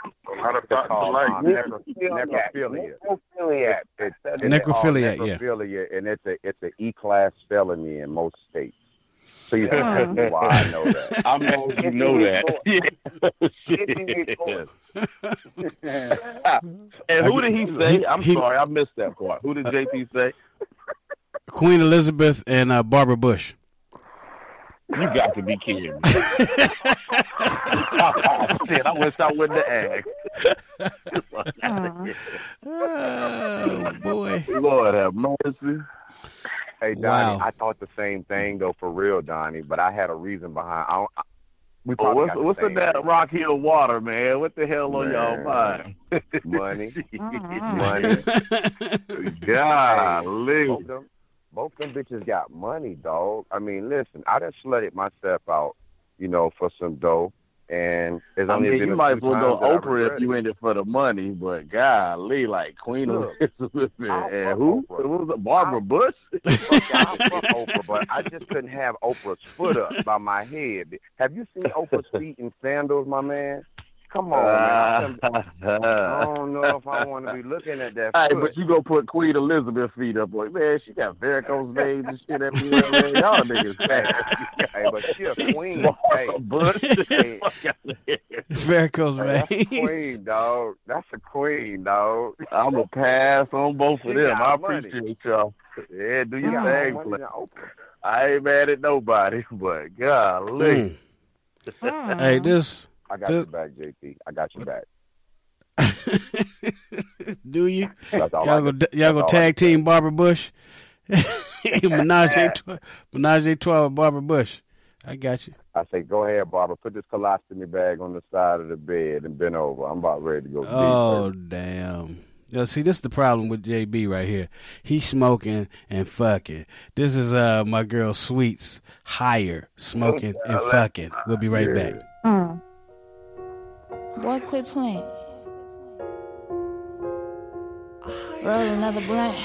How the It's fuck called like necro- necrophilia. Necrophilia. It's, it's Necrophilia, yeah. necrophilia, and it's a it's an E class felony in most states. So you that's why I know that. I'm glad you know that. and who did he say? I'm He- sorry, I missed that part. Who did JP say? Queen Elizabeth and uh, Barbara Bush. You got to be kidding me. Shit, I wish I wouldn't have asked. Oh boy. Lord have mercy. Hey Donnie, Wow. I thought the same thing though for real, Donnie, but I had a reason behind. I don't, I, we Oh, probably what's got the what's in that. Rock Hill water, man? What the hell on y'all Man. mind? money, money. Golly. Both them, bitches got money, dog. I mean, listen, I just slutted myself out, you know, for some dough, and it's I mean, you might as well go I Oprah if you it. in it for the money, but golly, like Queen Look, Elizabeth and, who? Oprah. What was it? Barbara Bush? I'll fuck Oprah, but I just couldn't have Oprah's foot up by my head. Have you seen Oprah's feet in sandals, my man? Come on, man. Uh, I, don't know if I want to be looking at that. Foot. right, but you go put Queen Elizabeth feet up, like man, she got varicose veins and shit everywhere. Y'all niggas fat. hey, but she a queen. hey, but it's varicose veins. Queen, dog. That's a queen, dog. I'm gonna pass on both she of them. I money. appreciate y'all. Yeah, do your thing. I ain't mad at nobody, but hmm. golly. Mm. hey, this I got your back, JP. I got your back. Do you? Y'all go, y'all go tag team Barbara Bush, Menage Menage twelve Barbara Bush. I got you. I say, go ahead, Barbara. Put this colostomy bag on the side of the bed and bend over. I'm about ready to go. Oh deep, damn. Yo, see, this is the problem with JB right here. He's smoking and fucking. This is uh my girl Sweets higher smoking and fucking. We'll be right yeah. back. Mm. Boy, quit playing. Roll another blunt.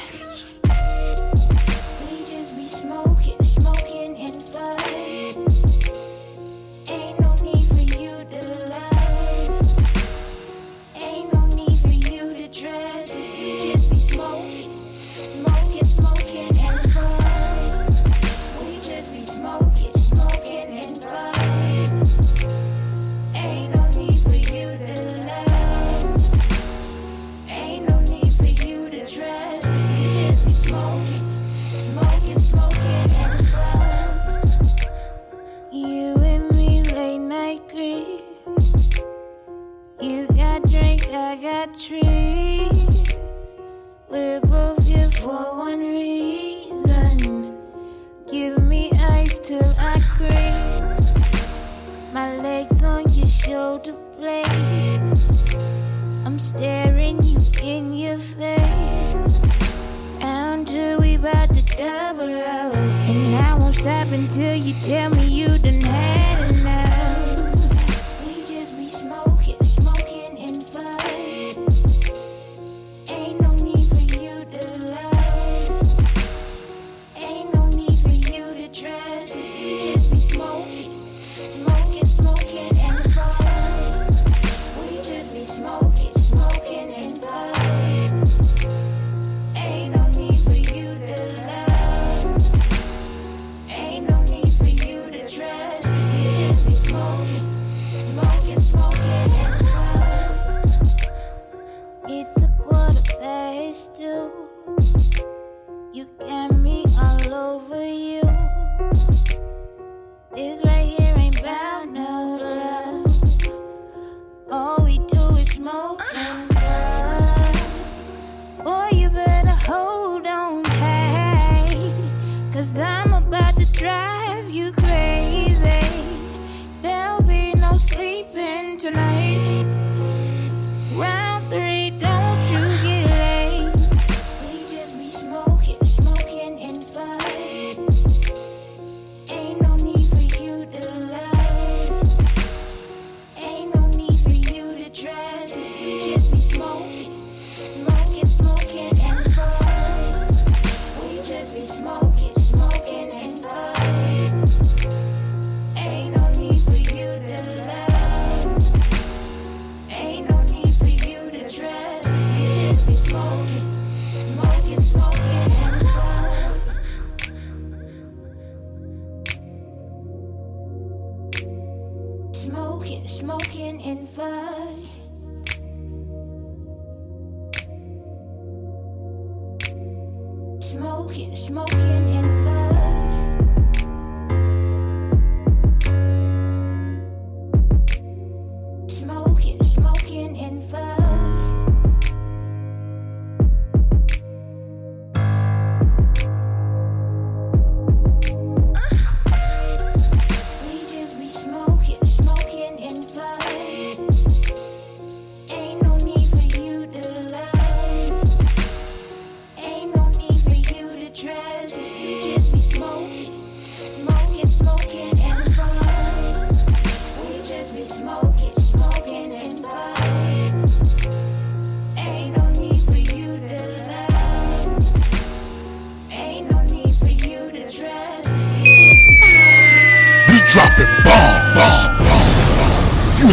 different till you tell me you do.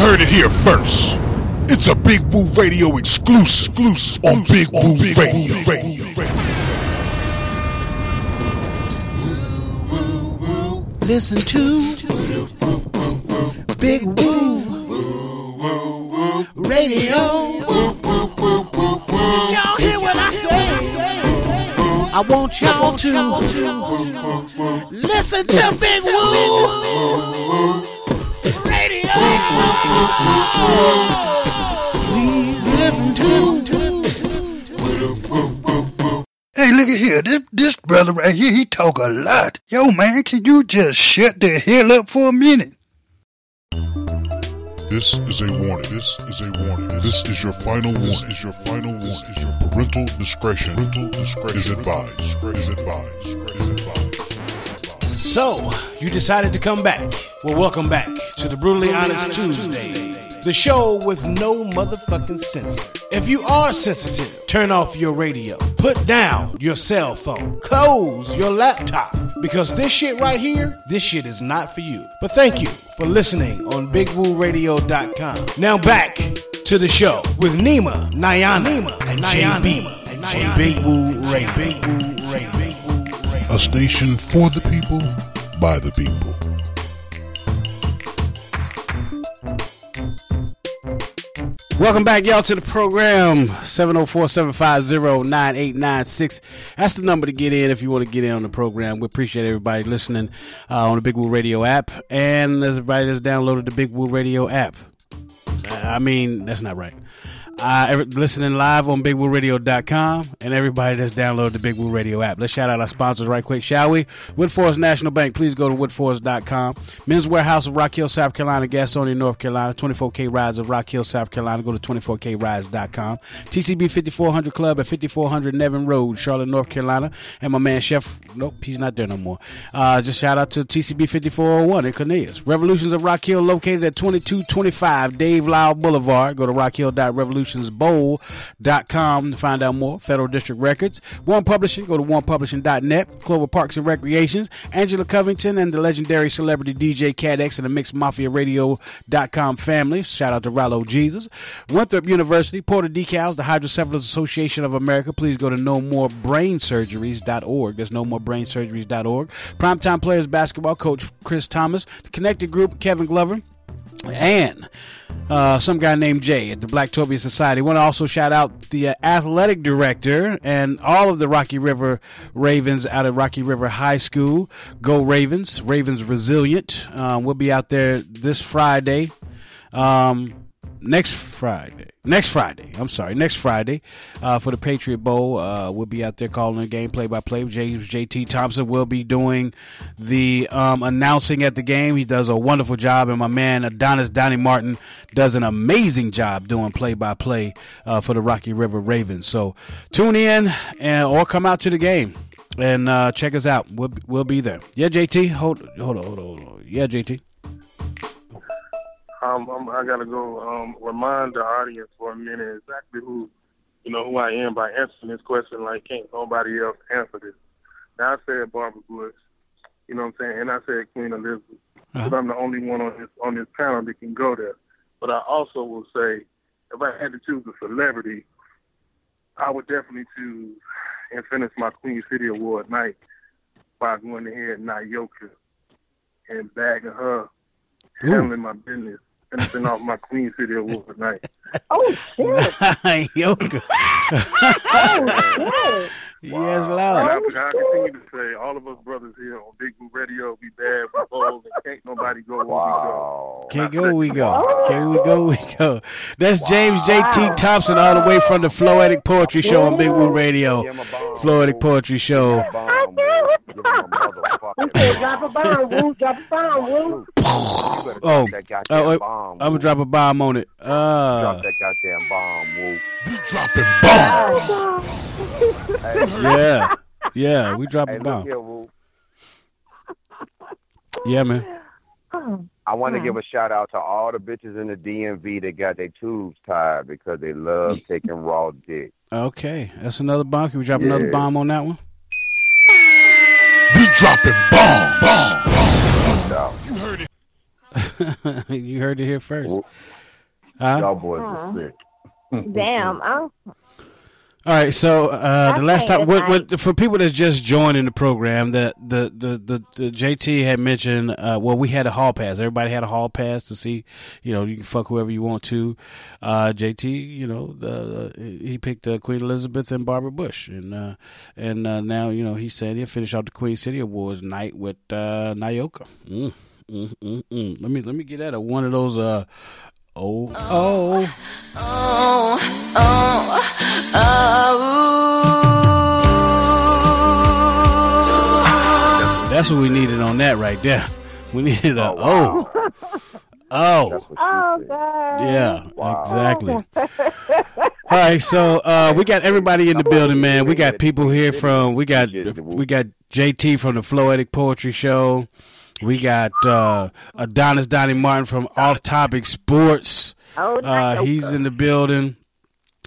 heard it here first. It's a Big Woo Radio exclusive, exclusive on Big Woo Radio. Radio. Listen to Big Woo Radio. Y'all hear what I say? I want y'all to listen to Big Woo. Hey, look at here. This, this brother right here, he talk a lot. Yo, man, can you just shut the hell up for a minute? This is a warning. This is a warning. This is your final warning. This is your final warning. This is your parental discretion. Parental discretion is advised. Is advised. Is advised. So, you decided to come back. Well, welcome back to the Brutally Honest Tuesday, the show with no motherfucking censor. If you are sensitive, turn off your radio, put down your cell phone, close your laptop, because this shit right here, this shit is not for you. But thank you for listening on BigWooRadio.com. Now back to the show with Nima, Niana, and JB on Big Woo Radio. Big Woo Radio. Station for the people, by the people. Welcome back, y'all, to the program. 704-750-9896. That's the number to get in if you want to get in on the program. We appreciate everybody listening uh, on the Big Woo Radio app. And everybody that's downloaded the Big Woo Radio app. I mean, that's not right. Uh, listening live on BigWooRadio.com and everybody that's downloaded the Big Woo Radio app. Let's shout out our sponsors right quick, shall we? Woodforest National Bank, please go to woodforest.com. Men's Wearhouse of Rock Hill, South Carolina, Gastonia, North Carolina, 24K Rides of Rock Hill, South Carolina. Go to 24krides.com. TCB 5400 Club at 5400 Nevin Road, Charlotte, North Carolina. And my man, Chef, nope, he's not there no more. Uh, just shout out to TCB 5401 in Cornelius. Revolutions of Rock Hill, located at 2225 Dave Lyle Boulevard. Go to rockhill.revolutionsbowl.com to find out more. Federal District Records. One Publishing, go to onepublishing.net. Clover Parks and Recreations. Angela Covington and the legendary celebrity DJ Cadex and the Mixed Mafia Radio.com family. Shout out to Rallo Jesus. Winthrop University, Porter Decals, the Hydrocephalus Association of America. Please go to no more brain surgeries.org. There's no more brain surgeries.org. Primetime Players Basketball Coach Chris Thomas. The Connected Group, Kevin Glover and uh, some guy named Jay at the Blacktopia Society. Want to also shout out the uh, athletic director and all of the Rocky River Ravens out of Rocky River High School. Go Ravens! Ravens resilient. Um, we'll be out there this Friday. Um, next Friday. Next Friday. I'm sorry. Next Friday uh, for the Patriot Bowl. Uh, we'll be out there calling the game play by play. James JT Thompson will be doing the um, announcing at the game. He does a wonderful job, and my man Adonis Donnie Martin does an amazing job doing play by play for the Rocky River Ravens. So tune in and or come out to the game and uh, check us out. We'll we'll be there. Yeah, JT. Hold hold on hold on. Hold on. Yeah, JT. Um, I'm, I gotta go um, remind the audience for a minute exactly who, you know, who I am by answering this question. Like, can't nobody else answer this? Now I said Barbara Bush, you know what I'm saying, and I said Queen Elizabeth, because I'm the only one on this on this panel that can go there. But I also will say, if I had to choose a celebrity, I would definitely choose and finish my Queen City Award night by going ahead and Nayoka and bagging her, handling my business, finishing off my Queen City Award night. Oh shit! Yoga. oh Yes, And loud. I, I continue to say, all of us brothers here on Big Woo Radio, be bad, we bold, and can't nobody go where we go. Can't go, we go. Can't we go, we go. That's James J.T. Thompson all the way from the Floetic Poetry Show on Big Woo Radio. Floetic Poetry Show. We said drop a bomb, Woo. Drop a bomb, Woo. Oh, oh, I'm gonna drop a bomb on it. Uh, Drop that goddamn bomb, Woo. We dropping bombs. Yeah, yeah, we drop Hey, a bomb. here, Yeah, man. I want Hmm. to give a shout out to all the bitches in the DMV that got their tubes tied because they love taking raw dick. Okay, that's another bomb. Can we drop another bomb on that one? We dropping bombs. You heard it. you heard it here first. Y'all Huh? boys Huh. are sick. Damn. I'm, All right, so uh, the last time, what, what, for people that's just joining the program, that the, the, the, the JT had mentioned, uh, well, we had a hall pass. Everybody had a hall pass to see, you know, you can fuck whoever you want to. Uh, JT, you know, the, he picked uh, Queen Elizabeth and Barbara Bush, and uh, and uh, now you know he said he'll finish out the Queen City Awards night with uh, Nayoka. Mm, mm, mm, mm. Let me let me get at a, one of those uh, Oh, oh. Oh, oh, oh. That's what we needed on that right there. We needed a oh. Oh. Oh God. Yeah, exactly. All right, so uh, we got everybody in the building, man. We got people here from we got we got JT from the Floetic Poetry Show. We got uh, Adonis Donnie Martin from Off Topic Sports. Oh, Uh, he's in the building.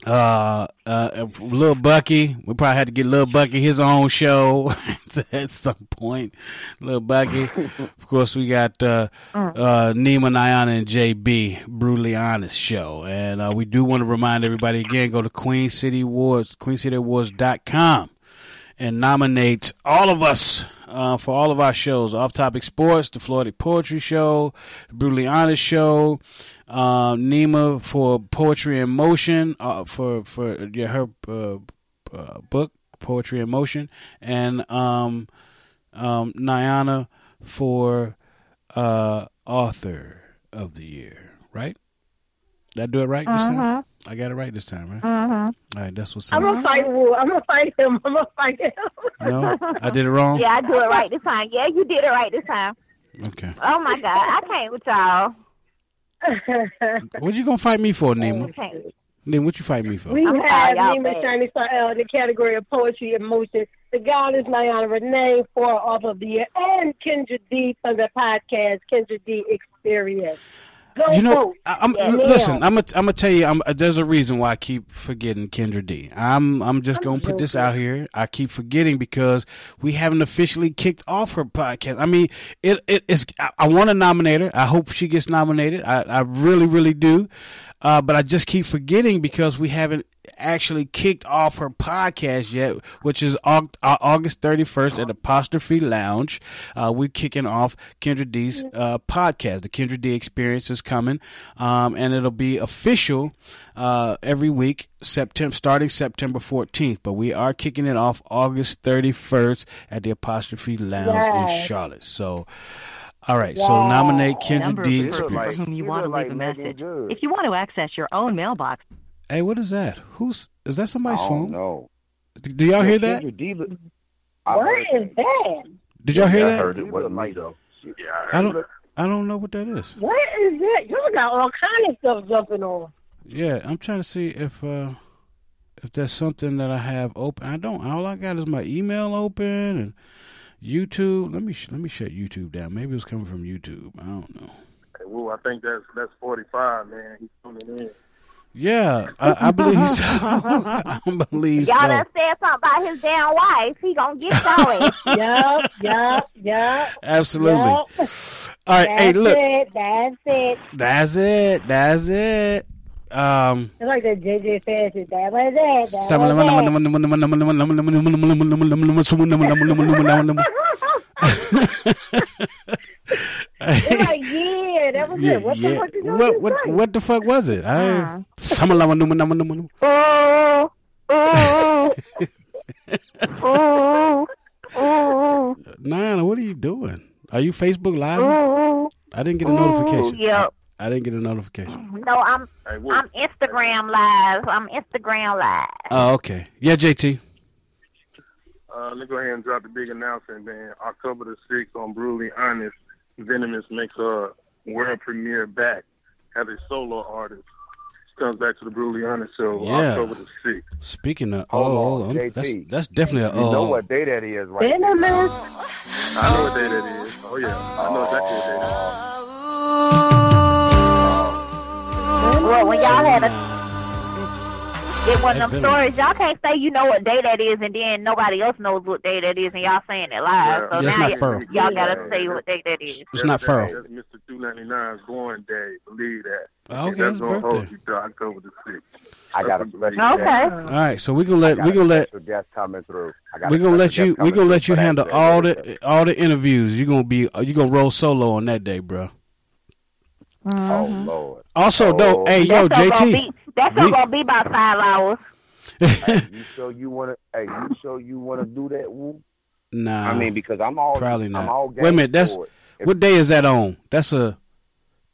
Uh, uh, Lil Bucky. We probably had to get Lil Bucky his own show at some point. Lil Bucky. of course, we got uh, uh, Nima, Niana, and JB. Brutally Honest show. And uh, we do want to remind everybody again go to Queen City Awards, queencityawards.com and nominate all of us uh, for all of our shows. Off topic sports the Floetic Poetry Show the brutally honest show uh, nima for poetry in motion uh, for for yeah, her uh, uh, book poetry in motion and um, um, for uh, author of the year right? I do it right Mhm. I got it right this time right Mhm. all right that's what's I'm gonna fight Wu. I'm gonna fight him. I'm gonna fight him. no I did it wrong Yeah, I do it right this time. Yeah, you did it right this time. okay Oh my God, I can't with y'all. What you gonna fight me for, I Nima? can't. Nima, what you fight me for? We I'm have sorry, y'all Nima bad. Shiny Star in the category of poetry and motion. The goddess Niana Renee for off of the year, and Kendra D for the podcast Kendra D Experience. Go You know, vote. I'm Yeah, listen. I'm gonna I'm gonna tell you. I'm, there's a reason why I keep forgetting Kendra D. I'm I'm just gonna put this out here. I keep forgetting because we haven't officially kicked off her podcast. I mean, it it is. I, I want to nominate her. I hope she gets nominated. I I really really do. Uh, but I just keep forgetting because we haven't actually kicked off her podcast yet, which is uh, August 31st at Apostrophe Lounge. Uh, we're kicking off Kendra D's uh, podcast. The Kendra D Experience is coming, um, and it'll be official uh, every week, September starting September 14th. But we are kicking it off August 31st at the Apostrophe Lounge in Charlotte. So. All right, so nominate Kendra D. of people whom you want to leave a message. If you want to access your own mailbox, Hey, what is that? Who's is that somebody's I phone? don't know. D- Do y'all hear that? Kendra D, What is that? Did y'all hear Yeah, I that? heard it. Wasn't me though. Yeah, I don't. I don't know what that is. What is that? Y'all got all kind of stuff jumping on. Yeah, I'm trying to see if uh if there's something that I have open. I don't. All I got is my email open and YouTube. Let me sh- let me shut YouTube down. Maybe it's coming from YouTube. I don't know. Hey, Woo, I think that's that's 45, man. He's coming in. Yeah, I, I believe so. I believe so. Y'all so. done said something about his damn wife. He gonna get y'all ass. Yup, yup, yup. Absolutely. Yup. All right, That's hey, look. it. That's it. That's it. That's it. Um. It's like that JJ Fashion. That was it. That It's like, yeah, that was Yeah, it. What yeah. the fuck you What doing what this what the fuck was it? I Samalama- Oh, oh, oh, oh, Nana, what are you doing? Are you Facebook Live? oh. I didn't get a notification. Yep. I didn't get a notification. No, I'm Hey, I'm Instagram live. I'm Instagram live. Oh, okay. Yeah, JT. Uh, let me go ahead and drop the big announcement, man. October the 6th on Brutally Honest, Venomous makes a world premiere back as a solo artist. Comes back to the Brutally Honest show Yeah. October the 6th. Speaking of, Hold oh, on, JT. that's that's definitely a You oh. know what day that is, right? Venomous. I know what day that is. Oh, yeah. I know exactly what day that is. Well, when y'all had a mm. it one of them Billy. stories. Y'all can't say you know what day that is, and then nobody else knows what day that is, and y'all saying it live. So Yeah, it's now not y- y'all gotta say what day that is. It's not That- furrow. That's Mr. 299's born day. Believe that. Okay, that's gonna birthday. hold you to October the 6th. I got a special Okay. guest. All right, so we gonna let we gonna let special guest coming through. We gonna let you we gonna let you handle all the all the interviews. You gonna be you gonna roll solo on that day, bro. Oh Lord. Also, Oh. though, hey yo, That's not gonna JT, be, that's not we- gonna be about five hours. Hey, you sure you wanna? Hey, you sure you wanna do that? Woo? nah. I mean, because I'm all probably I'm not. all Wait a minute, that's. If- what day is that on? That's a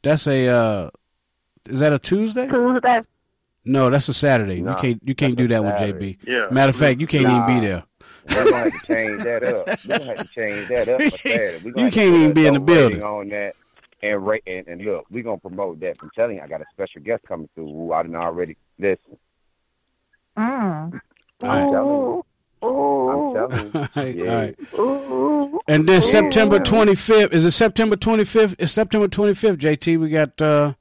that's a uh Is that a Tuesday? Tuesday. No, that's a Saturday. Nah, you can't you can't do that with JB. Yeah. Matter of fact, you can't even be there. We're gonna have to change that up. We're gonna have to change that up for We gonna You have can't put even be in the building. on that. And rate and, and look, we're gonna promote that. I'm telling you, I got a special guest coming through who I didn't already listen. Mm. I'm telling you. Ooh. I'm telling you. All right, Yeah. all right. Ooh. And then September Yeah. 25th is it September 25th? It's September 25th. JT, we got uh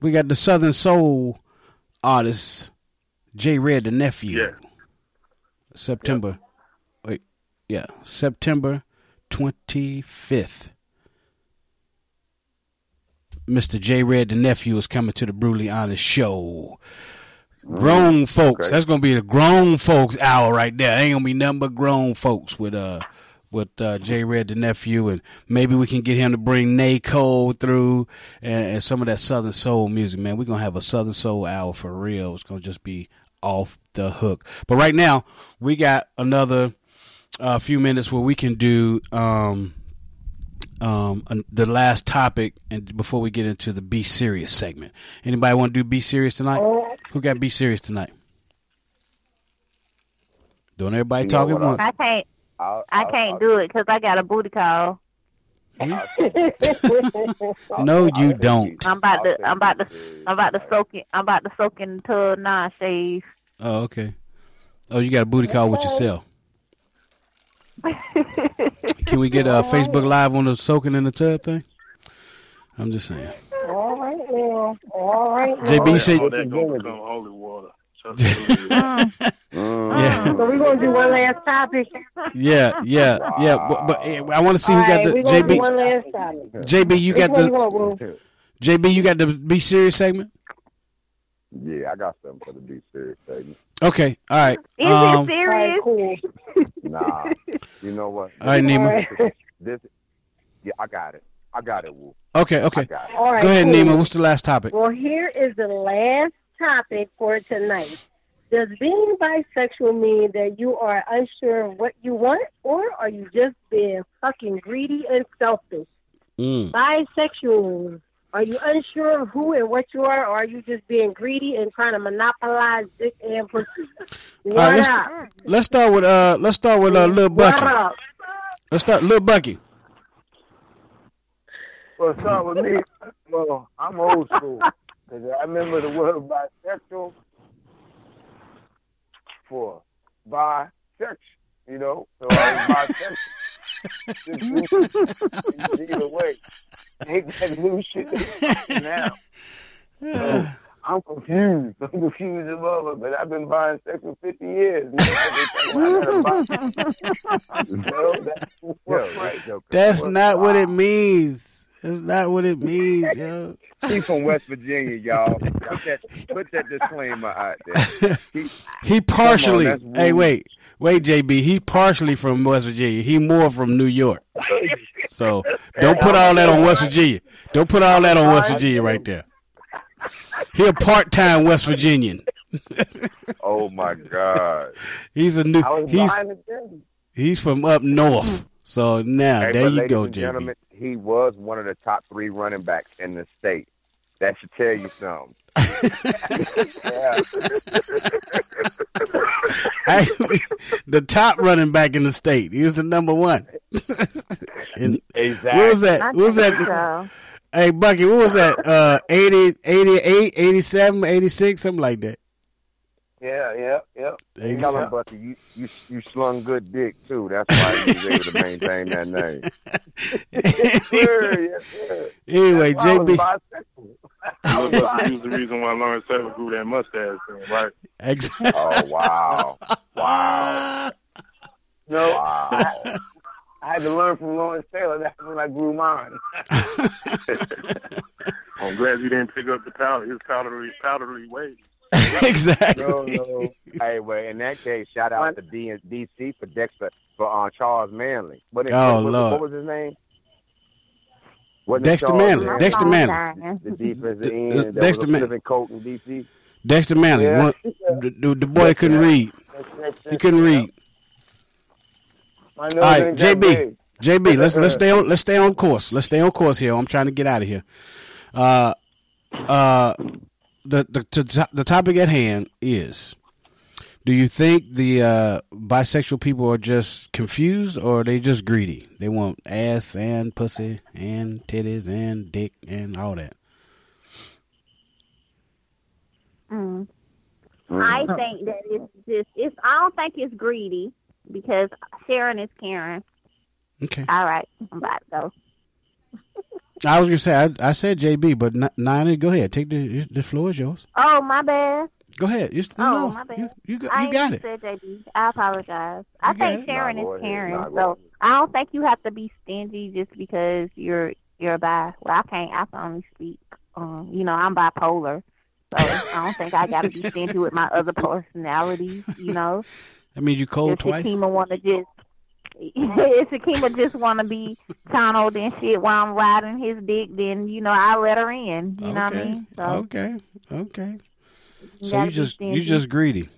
we got the Southern Soul artist J Red the nephew. Yeah. September. Wait, yeah, September 25th. Mr. J Red the nephew is coming to the Brutally Honest show. Grown folks. Okay. That's gonna be the grown folks hour right there. Ain't gonna be nothing but grown folks with uh with uh, J Red the nephew, and maybe we can get him to bring Nay Cole through and, and some of that Southern Soul music. Man, we're gonna have a Southern Soul hour for real. It's gonna just be off the hook. But right now, we got another uh, few minutes where we can do um um the last topic, and before we get into the Be Serious segment. Anybody want to do Be Serious tonight? Who got Be Serious tonight? Don't everybody You talk at once. I can't. I'll, I I'll- can't do it because I got a booty call. No, you don't. I'm about to. I'm about to. I'm about to soak it. I'm about to soak in the tub now. Shave. Oh, okay. Oh, you got a booty call with yourself. Can we get uh, Facebook Live on the soaking in the tub thing? I'm just saying. All right now. All right. now. JB, you say All that gonna become holy water. yeah, So we're gonna do one last topic. yeah, yeah, yeah. But, but eh, I want to see who All got right, the we're gonna do JB. one last topic. JB, you Which got one the you want, Will? JB. You got the be serious segment. Yeah, I got something for the be serious segment. Okay, all right. Is Um, it serious? cool. Nah, you know what? All right, Nima. This, yeah, I got it. I got it, Woo. Okay, okay. got it. All right, Go ahead, cool. Nima. What's the last topic? Well, here is the last topic for tonight. Does being bisexual mean that you are unsure of what you want, or are you just being fucking greedy and selfish? Mm. Bisexual. Are you unsure of who and what you are, or are you just being greedy and trying to monopolize dick and pussy? What right, let's up? let's start with uh let's start with uh Lil What Bucky. Let's start Lil Bucky. Well, start with me. Well, I'm old school because I remember the word bisexual for bisexual. You know, so I was bisexual. Either way, take that new shit now. So, I'm confused. I'm confused about it, but I've been buying sex for 50 years. Now, every time I gotta buy- You know, that's what's right. That's not what it means. That's not what it means, yo. He's from West Virginia, y'all. Put that, put that disclaimer out there. He, He partially. that's hey, wait, wait, JB. He partially from West Virginia. He more from New York. So don't put all that on West Virginia. Don't put all that on West Virginia right there. He a part-time West Virginian. oh my God. He's a new. He's buying it then. he's from up north. So now Hey, there you go, JB. he was one of the top three running backs in the state. That should tell you something. Actually, the top running back in the state. He was the number one. And Exactly. What was that? What was that? Hey, Bucky, what was that? Uh, 80, 88, 87, 86, something like that. Yeah, yeah, yeah. Hey, Tell so- him, Bucky, you, you you slung good dick too. That's why he was able to maintain that name. sir, yes, sir. Anyway, That's why I was JB. Bisexual. Lil Bucky was the reason why Lawrence Taylor grew that mustache, thing, right? Exactly. Oh wow, wow. No, I, I had to learn from Lawrence Taylor. That's when I grew mine. I'm glad you didn't pick up the powder, his powdery, powdery ways. exactly. No, no. hey, well, in that case, shout out to D DC for Dexter for uh, Charles Manley. What, Oh, what, Lord. what was his name? Wasn't Dexter Manley. Dexter Manley. The defensive D- end that Dexter was a Man- living coat in DC. Dexter Manley. Yeah. One, the, the, the boy couldn't read. He couldn't read. My All nose right, ain't that JB. JB, let's let's stay on let's stay on course. Let's stay on course here. I'm trying to get out of here. Uh, uh, the the to- the topic at hand is: Do you think the uh, bisexual people are just confused, or are they just greedy? They want ass and pussy and titties and dick and all that. Mm. I think that it's just it's. I don't think it's greedy because sharing is caring. Okay. All right, I'm about to go. I was gonna say I, I said JB, but N- Nina, go ahead. Take the the floor is yours. Oh, my bad. Go ahead. You, Oh, no, my bad. You, you got, I you ain't got it. Said JB. I apologize. I got think it. sharing Nah, go is ahead. caring. Nah, go so. I don't think you have to be stingy just because you're you're bi. Well, I can't. I can only speak. Um, you know, I'm bipolar, so I don't think I got to be stingy with my other personalities. You know, That means you cold if twice. Shakima want to just. if Shakima just want to be tunneled and shit while I'm riding his dick, then you know I let her in. You know what I mean? So Okay. Okay. You So you be just you just greedy.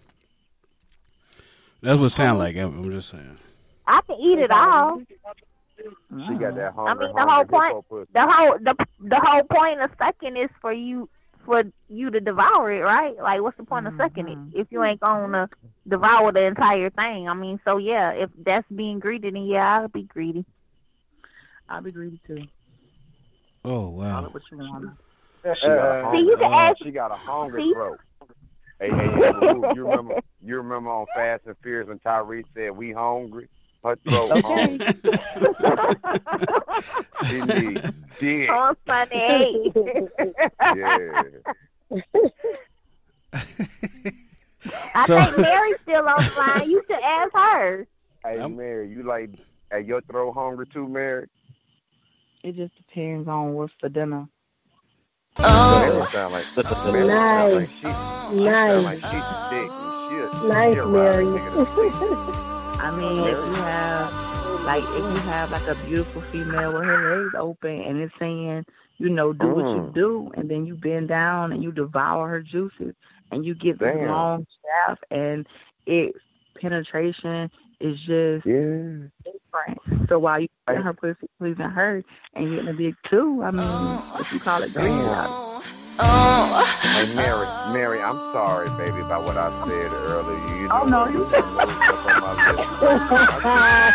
That's what it sound like. I'm, I'm just saying. I can eat it all. She got that I mean, the whole point, the whole the the whole point of sucking is for you for you to devour it, right? Like, what's the point of sucking it mm-hmm. if you ain't gonna devour the entire thing? I mean, so yeah, if that's being greedy, then yeah, I'll be greedy. I'll be greedy too. Oh wow. What you want? She got a uh, See, hungry, you can uh, ask- she got a hungry See? throat. Hey, hey, hey, you remember? You remember on Fast and Furious when Tyrese said, "We hungry." Her throat hungry. she needs dick. Oh, funny. Yeah. I So- think Mary's still on line. You should ask her. Hey, Mary, you like? at your throat hungry too, Mary? It just depends on what's for dinner. Mary sound like Mary sound like she, she sound like Nice. she's dick and shit. Nice, Mary. right, nigga, to sleep. I mean, if you have like if you have like a beautiful female with her legs open and it's saying, you know, do what you Mm. do, and then you bend down and you devour her juices, and you get this long shaft, and its penetration is just Yeah. different. So while you get her pussy pleasing her and getting a dick too, I mean, if you call it greedy, I- Hey, Mary, Mary, I'm sorry, baby, about what I said earlier. You Oh, no, you you- put little my lips.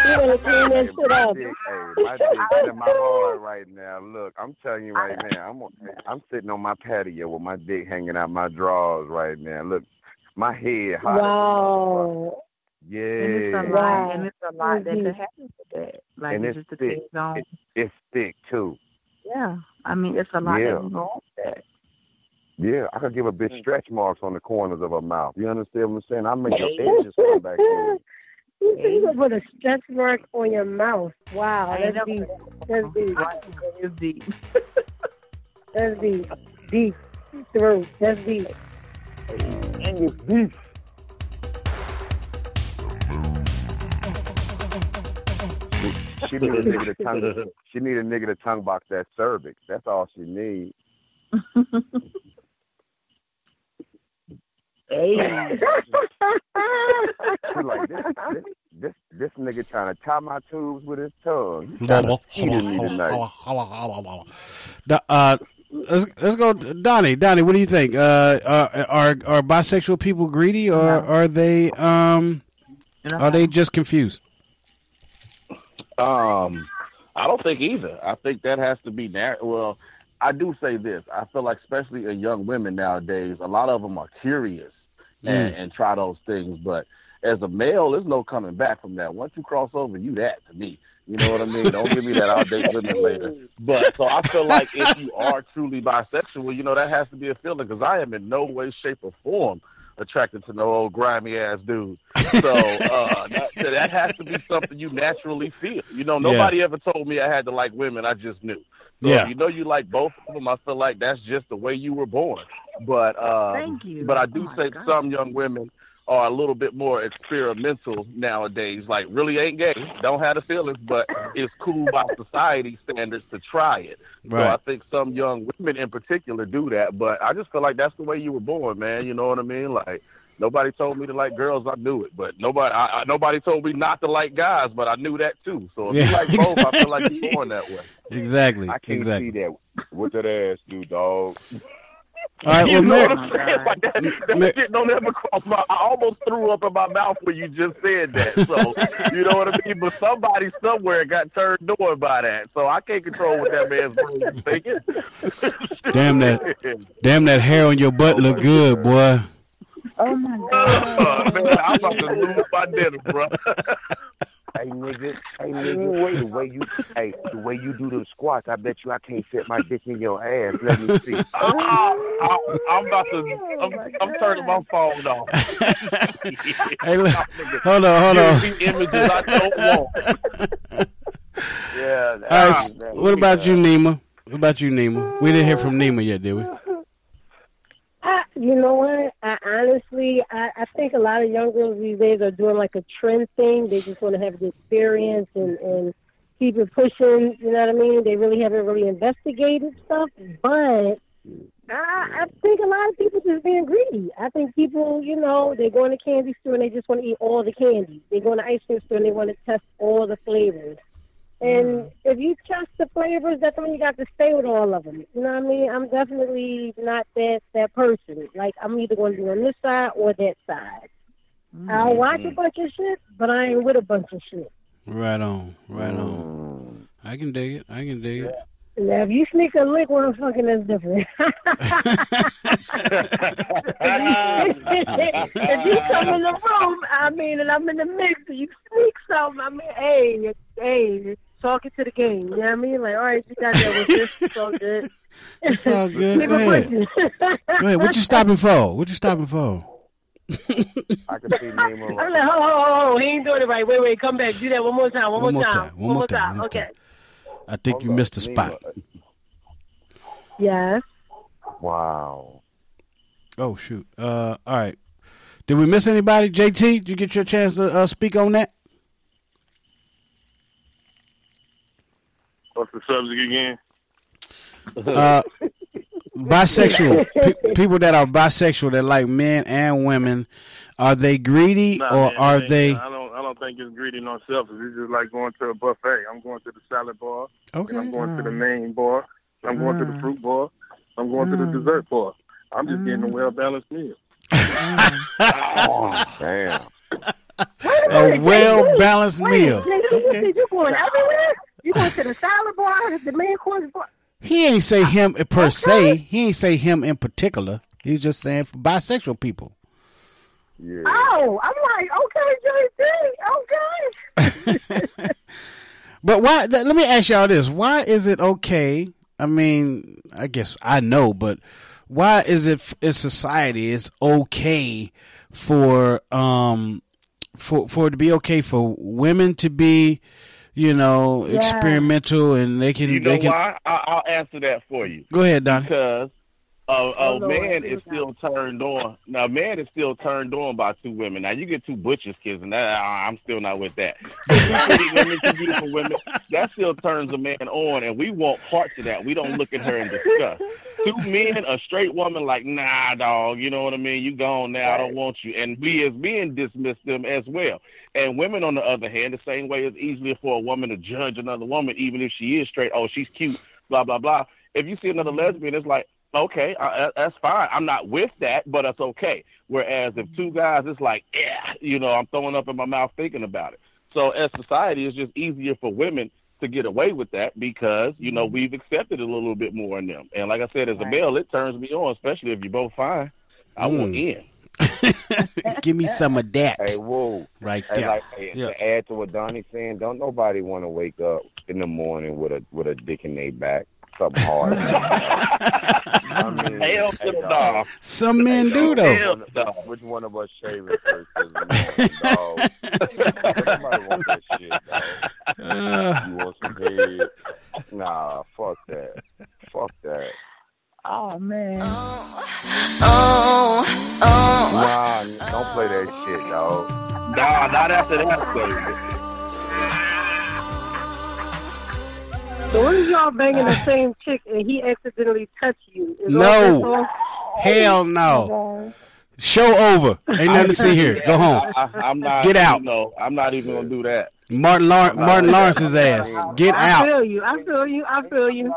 you better clean that shit up. dick, hey, my dick in my heart right now. Look, I'm telling you right now, I'm I'm sitting on my patio with my dick hanging out my drawers right now. Look, my head hot. Wow. Yeah. and it's a lot, Wow. and it's a lot that Mhm. could happen with that. Like and it it's just thick. depends on. It, it's thick too. Yeah, I mean, it's a lot Yeah. that can go on with that. Yeah, I could give a bitch stretch marks on the corners of her mouth. You understand what I'm saying? I make your edges come back in. You said you gonna put a stretch mark on your mouth. Wow, that's never- deep. That's deep. It's deep. That's deep. Deep throat. That's deep. And it's deep. She need a nigga to tongue. She need a nigga to tongue box that cervix. That's all she needs. Hey. She like this. This this, this nigga trying to tie my tubes with his tongue. He trying to feed me tonight. The, uh, let's let's go, Donnie. Donnie, what do you think? Uh, are are, are bisexual people greedy, or are they um, are they just confused? Um, I don't think either. I think that has to be narrow. Well, I do say this. I feel like, especially in young women nowadays, a lot of them are curious and, Mm. and try those things. But as a male, there's no coming back from that. Once you cross over, you that to me. You know what I mean? Don't give me that I'll date women later. But so I feel like if you are truly bisexual, you know that has to be a feeling because I am in no way, shape, or form attracted to no old grimy ass dude. So uh, that, that has to be something you naturally feel. You know, nobody ever told me I had to like women. I just knew. So Yeah. you know you like both of them. I feel like that's just the way you were born. But um, Thank you. But I do Oh my think God. some young women are a little bit more experimental nowadays. Like really ain't gay, don't have the feelings, but it's cool by society standards to try it. So I think some young women in particular do that. But I just feel like that's the way you were born, man. You know what I mean? Like nobody told me to like girls. I knew it, but nobody I, I, nobody told me not to like guys. But I knew that too. So if Yeah, you like both, I feel like you're born that way. Exactly. I can't exactly. see that. What that ass do, dog? All right, you well, know Mary- what I'm saying? Like that, that shit don't ever cross my. I almost threw up in my mouth when you just said that. So you know what I mean. But somebody somewhere got turned on by that. So I can't control what that man's brain is thinking. Damn that, damn that hair on your butt look good, boy. Oh my Oh, man, I'm about to lose my dinner, bro. Hey nigga, hey nigga, the way you, hey, the way you do the squats, I bet you I can't fit my dick in your ass. Let me see. I, I'm about to. Oh, I'm, I'm turning my phone off. Hey, look, hold on, hold on. Images I don't want. Yeah. All right, what about you, Nima? What about you, Nima? We didn't hear from Nima yet, did we? You know what? I honestly, I, I think a lot of young girls these days are doing like a trend thing. They just want to have the experience and and keep it pushing. You know what I mean? They really haven't really investigated stuff, but. I, I think a lot of people just being greedy. I think people, you know, they go in the candy store and they just want to eat all the candy. They go in the ice cream store and they want to test all the flavors. And mm. if you trust the flavors, that means you got to stay with all of them. You know what I mean? I'm definitely not that that person. Like I'm either going to be on this side or that side. I'll mm. watch a bunch of shit, but I ain't with a bunch of shit. Right on, right on. Mm. I can dig it. I can dig it. Now, if you sneak a lick while I'm fucking, that's different. if you come in the room, I mean, and I'm in the mix, and you sneak something, I mean, hey, hey, talking to the game. You know what I mean? Like, all right, you got that with this. It's all good. It's all good. Go ahead. pussy. Go ahead. What you stopping for? What you stopping for? I can see Nemo. I'm like, oh, oh, oh, he ain't doing it right. Wait, wait, come back. Do that one more time. One, One more more time. time, one more time, one more Okay. I think you missed the spot. Yes. Wow. Oh shoot. Uh, all right. Did we miss anybody? JT, did you get your chance to uh, speak on that? What's the subject again? Uh, bisexual Pe- people that are bisexual that like men and women, are they greedy Nah, or man, are man, they? I don't. I don't think it's greedy nor selfish. It's just like going to a buffet. I'm going to the salad bar. Okay. Mm. I'm going to the mm. main bar. I'm going to the fruit bar. I'm going to the dessert bar. I'm just getting a well balanced meal. oh, damn. A well balanced Wait, meal. nigga, you said you going everywhere? You going to the salad bar, the main course bar? He ain't say him per se. He ain't say him in particular. He's just saying for bisexual people. Yeah. Oh, I'm like, okay, JT, okay. But why? th- Let me ask y'all this: Why is it okay? I mean, I guess I know, but why is it f- in society it's okay for um for for it to be okay for women to be, you know, Yeah. experimental and they can You know they can why? I, I'll answer that for you. go ahead, Don. Because a, a Oh, man is still turned on. Now, man is still turned on by two women. Now, you get two butchers kids, and that, I- I'm still not with that. Pretty women, two beautiful women, that still turns a man on, and we want parts of that. We don't look at her and discuss. Two men, a straight woman, like, nah, dog, you know what I mean? You gone now, I don't want you. And we as men dismiss them as well. And women, on the other hand, the same way it's easier for a woman to judge another woman, even if she is straight. Oh, she's cute, blah blah blah. If you see another lesbian, it's like, okay, uh, that's fine. I'm not with that, but that's okay. Whereas if two guys, it's like, yeah, you know, I'm throwing up in my mouth thinking about it. So as society, it's just easier for women to get away with that because you know we've accepted a little bit more in them. And like I said, as a male, it turns me on, especially if you're both fine. I want Mm. in. Give me some of that. Hey, whoa. Right there. like, hey, Yeah. To add to what Donnie's saying, don't nobody want to wake up in the morning with a with a dick in their back, something hard. I mean, Hell to hey, the dog. dog. Some men do Hell though. to the dog. Which one of us shaving first? 'Cause, man, dog. Nobody want that shit, dog. you want some head? Nah, fuck that. Fuck that. Oh man. Oh, oh. oh. Nah, don't play that shit, dog. Nah, not after that, baby. So what if y'all banging the same chick and he accidentally touched you? Is No. Hell no. Oh, Show over. Ain't nothing to see here. Go home. I, am not. Get out. No, I'm not even gonna do that. Martin Lawrence, Martin Lawrence's ass. Get out. I out. feel you. I feel you. I feel you.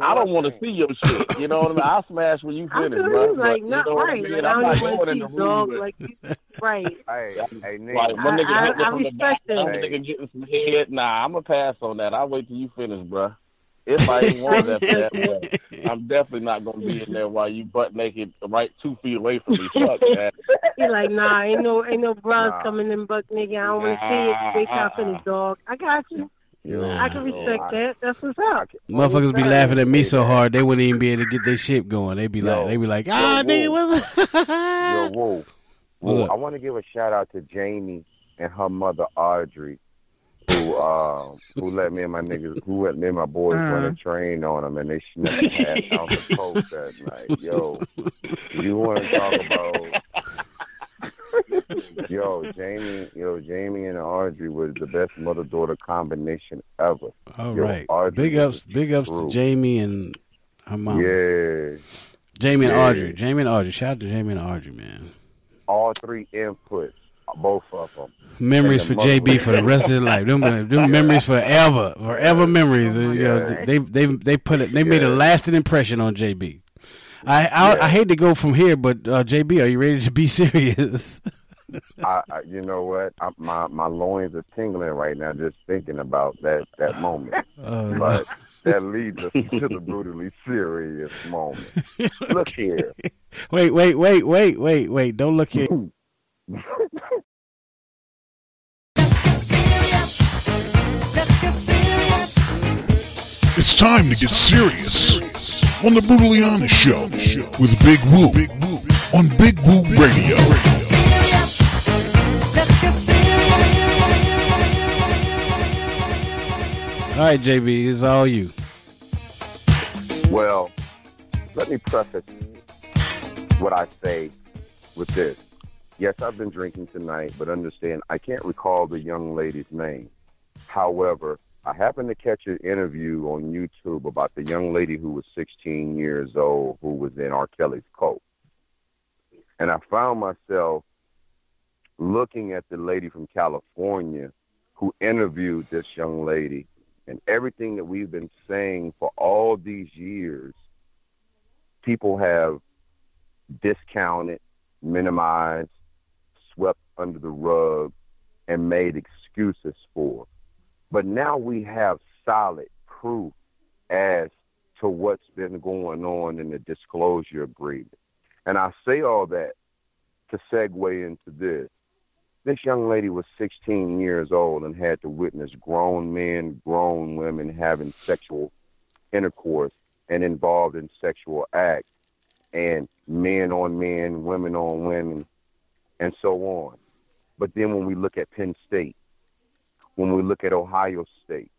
I don't want to see your shit. You know what I mean? I'll smash when you I finish, feel bro. you. Like, But, not you know what I right. mean? Like, I'm I not don't going in to the see room dog. Like, right. Hey, hey, Nick. Like my nigga I- hit me I from the back, respect my that. nigga getting some head. Nah, I'm gonna pass on that. I'll wait till you finish, bruh. If I ain't want that, that but I'm definitely not gonna be in there while you butt naked, right two feet away from me. Fuck that. He like, nah, ain't no, ain't no bras Nah. coming in, buck nigga. I don't want to see it. Wait till I finish, dog. I got you. I can respect that. That's what's up. Motherfuckers be laughing at me so hard they wouldn't even be able to get their shit going. They'd be like, they be like, ah, nigga, what? Yo, Wolf. What's up? I want to give a shout out to Jamie and her mother Audrey, who uh, who let me and my niggas, who let me and my boys run a Uh-huh. train on them, and they snuck half ounce of coke that night. Yo, you want to talk about? Yo, Jamie, yo, Jamie and Audrey was the best mother daughter combination ever. All Yo, right. Audrey Big ups, big ups to. Jamie and her mom. Yeah. Jamie and Yeah. Audrey. Jamie and Audrey. Shout out to Jamie and Audrey, man. All three inputs, both of them. Memories for JB for the rest of his life. Them, them memories forever, forever memories. And, you know, they they they put it. They made a lasting impression on JB. I I, I hate to go from here, but uh, JB, are you ready to be serious? I, I, you know what? I, my my loins are tingling right now just thinking about that that moment. Oh, but that leads us to the brutally serious moment. Look here. wait, wait, wait, wait, wait, wait! Don't look here. It's time to get serious on the Brutally Honest Show with Big Woo on Big Woo Radio. All right, JB, it's all you. Well, let me preface what I say with this. Yes, I've been drinking tonight, but understand I can't recall the young lady's name. However, I happened to catch an interview on YouTube about the young lady who was 16 years old who was in R. Kelly's cult. And I found myself looking at the lady from California who interviewed this young lady and everything that we've been saying for all these years, people have discounted, minimized, swept under the rug, and made excuses for. But now we have solid proof as to what's been going on in the disclosure agreement. And I say all that to segue into this. This young lady was 16 years old and had to witness grown men, grown women having sexual intercourse and involved in sexual acts, and men on men, women on women, and so on. But then when we look at Penn State, when we look at Ohio State,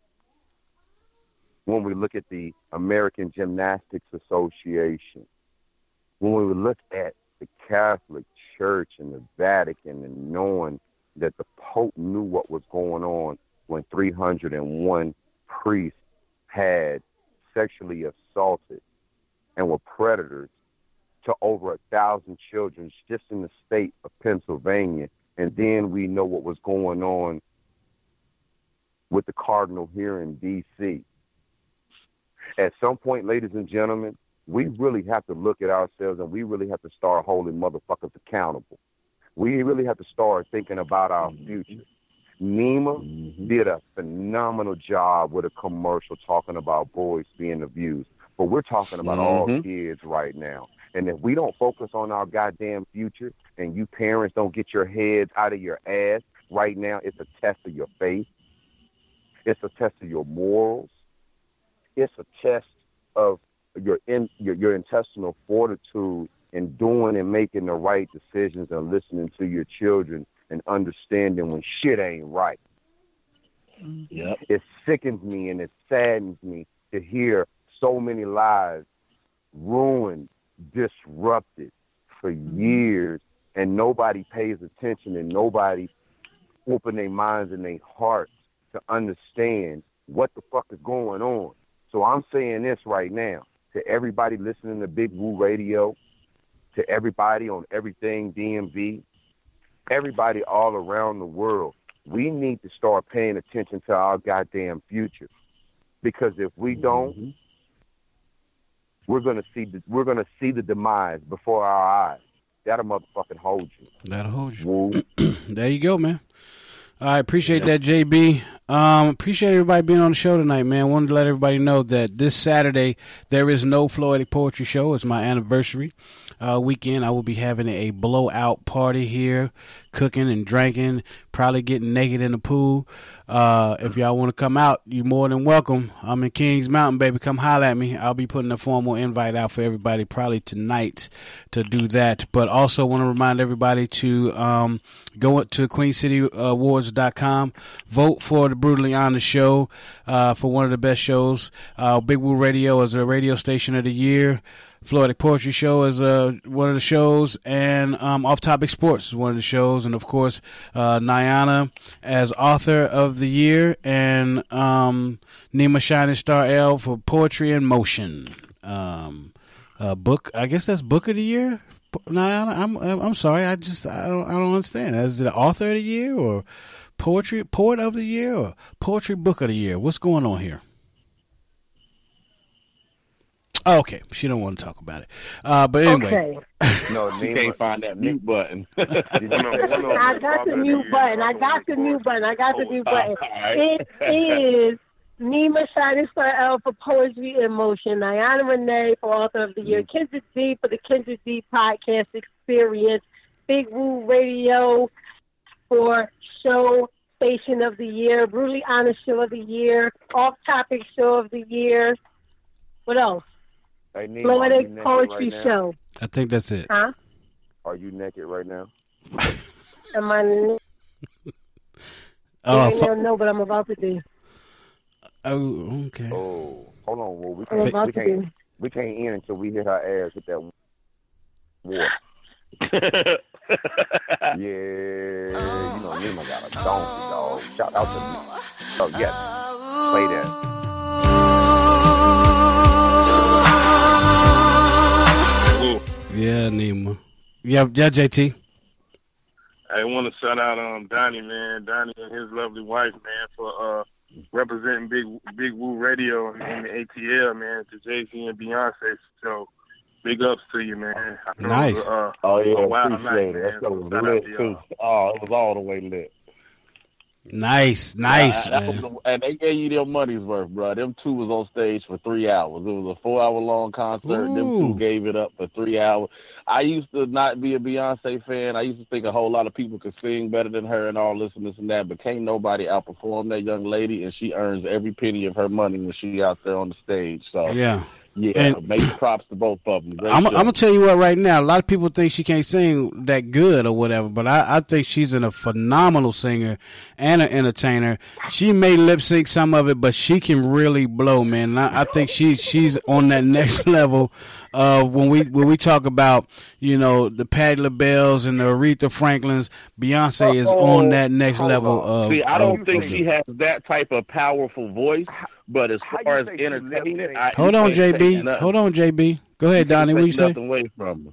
when we look at the American Gymnastics Association, when we look at the Catholic Church and the Vatican and knowing that the Pope knew what was going on when 301 priests had sexually assaulted and were predators to over a thousand children just in the state of Pennsylvania. And then we know what was going on with the Cardinal here in D.C. At some point, ladies and gentlemen, we really have to look at ourselves and we really have to start holding motherfuckers accountable. We really have to start thinking about our future. Nima did a phenomenal job with a commercial talking about boys being abused. But we're talking about all Mhm. kids right now. And if we don't focus on our goddamn future and you parents don't get your heads out of your ass right now, it's a test of your faith. It's a test of your morals. It's a test of your in, your, your intestinal fortitude in doing and making the right decisions and listening to your children and understanding when shit ain't right. Mm-hmm. Yep. It sickens me and it saddens me to hear so many lives ruined, disrupted for mm-hmm. years, and nobody pays attention and nobody open their minds and their hearts to understand what the fuck is going on. So I'm saying this right now to everybody listening to Big Woo Radio, to everybody on everything DMV, everybody all around the world. We need to start paying attention to our goddamn future, because if we don't, mm-hmm. we're gonna see the, we're gonna see the demise before our eyes. That'll motherfucking hold you. That'll hold you. there you go, man. Right, appreciate that, JB. Um, appreciate everybody being on the show tonight, man. Wanted to let everybody know that this Saturday there is no Floetic Poetry Show. It's my anniversary uh, weekend. I will be having a blowout party here, cooking and drinking, probably getting naked in the pool. Uh, if y'all want to come out, you're more than welcome. I'm in Kings Mountain, baby. Come holler at me. I'll be putting a formal invite out for everybody probably tonight to do that. But also want to remind everybody to um, go to QueenCityAwards.com, vote for the Brutally Honest Show uh, for one of the best shows. Uh, Big Woo Radio is a radio station of the year. Floetic Poetry Show is uh, one of the shows, and um, Off Topic Sports is one of the shows, and of course, uh, Niana as author of the year, and um, Nima Shining Star L for Poetry in Motion. Um, uh, book, I guess that's Book of the Year. Niana, I'm I'm sorry, I just I don't I don't understand. Is it author of the year or poetry poet of the year or poetry book of the year? What's going on here? Oh, okay, she don't want to talk about it. Uh, but anyway, Okay. No, You can't find that mute button. I got the mute button. I got the mute button. I got the mute button. It is Nima Shining Star L for Poetry in Motion, Diana Renee for Author of the Year, Kendrick D for the Kendrick D Podcast Experience, Big Woo Radio for Show Station of the Year, Brutally Honest Show of the Year, Off Topic Show of the Year. What else? Hey, Nima, are you naked Poetry right now? Show. I think that's it. Huh? Are you naked right now? Am I? Oh, right fu- now, no, but I'm about to be. oh, okay. Oh, hold on. Well, we I'm can't, about we can't, be. we can't end until we hit her ass with that water. yeah, you know, Nima got a donkey, dog. Shout out to me. Oh, yes. Play that. Yeah, Nima. Yeah, yeah, JT. I want to shout out um Donnie, man, Donnie and his lovely wife, man, for uh representing Big Big Woo Radio and, and the ATL, man, to Jay Z and Beyonce. So big ups to you, man. I know was, Nice. uh, Oh, yeah, a wild appreciate night, it. man. That So was shout out lit, to y'all. too. Oh, it was all the way lit. Nice, nice, man. and they gave you their money's worth, bro. Them two was on stage for three hours. It was a four hour long concert. Them Ooh. two gave it up for three hours. I used to not be a Beyonce fan. I used to think a whole lot of people could sing better than her and all this and this and that, but can't nobody outperform that young lady, and she earns every penny of her money when she out there on the stage. So Yeah. Yeah, And- major props to both of them. Great I'm, gonna tell you what right now. A lot of people think she can't sing that good or whatever, but I, I think she's a phenomenal singer and an entertainer. She may lip sync some of it, but she can really blow, man. I, I think she she's on that next level. Uh, when we when we talk about you know the Patti LaBelle's and the Aretha Franklin's, Beyonce is on that next level of. See, I don't of- think she has that type of powerful voice, but as far as entertainment, I, Hold on, JB. Hold on, JB. Go ahead, You Donnie. What take you say? Nothing away from her.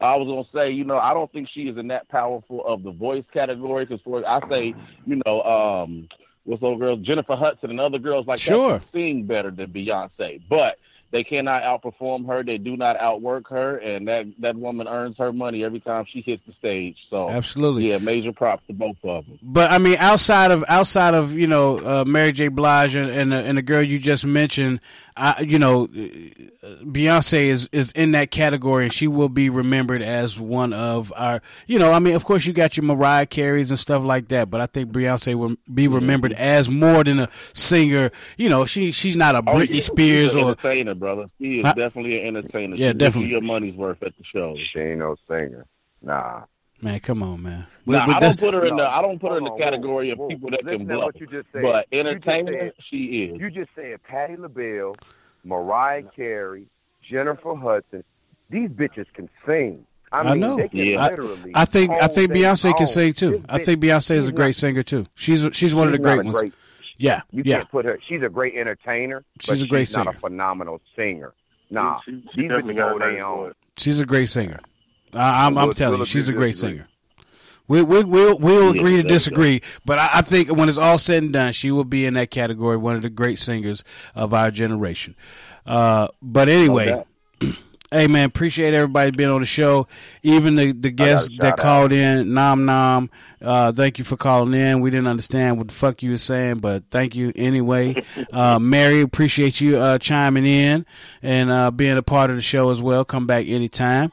I was gonna say, you know, I don't think she is in that powerful of the voice category because for I say, you know, um, what's those girls, Jennifer Hudson and other girls like Sure. that can sing better than Beyonce, but they cannot outperform her. They do not outwork her, and that that woman earns her money every time she hits the stage. So Absolutely. yeah, major props to both of them. But I mean, outside of outside of you know uh, Mary J. Blige and and the, and the girl you just mentioned, I you know Beyonce is is in that category, and she will be remembered as one of our. You know, I mean, of course, you got your Mariah Careys and stuff like that, but I think Beyonce will be Mm-hmm. remembered as more than a singer. You know, she she's not a Oh, Britney yeah. Spears She's an or entertainer, brother. She is Huh? definitely an entertainer. Yeah, She'll definitely. your money's worth at the show. She ain't no singer. Nah. Man. Come on, man. Nah, But I don't put her in the. I don't put her in the category whoa, of people whoa. that can to bluff. what you just said. But You just said- she is. You just said Patti LaBelle, Mariah Carey, Jennifer Hudson. These bitches can sing. I, I know. They can I. I think I think their Beyonce can sing too. This I think Beyonce is a great not- singer too. She's she's one of the great ones. great- yeah, You yeah. can't put her. She's a great entertainer. She's but a great she's not a phenomenal singer. Nah, She- she these bitches got a hold their nice own. She's a great singer. I, I'm, I'm We'll- telling you, she's a great disagree. singer. We, we, we'll, we'll Yeah, agree to disagree, but I, I think when it's all said and done, she will be in that category, one of the great singers of our generation. Uh, but anyway, hey man, appreciate everybody being on the show. Even the, the guests that out. called in, Nom Nom, uh, thank you for calling in. We didn't understand what the fuck you were saying, but thank you anyway. uh, Mary, appreciate you uh, chiming in and uh, being a part of the show as well. Come back anytime.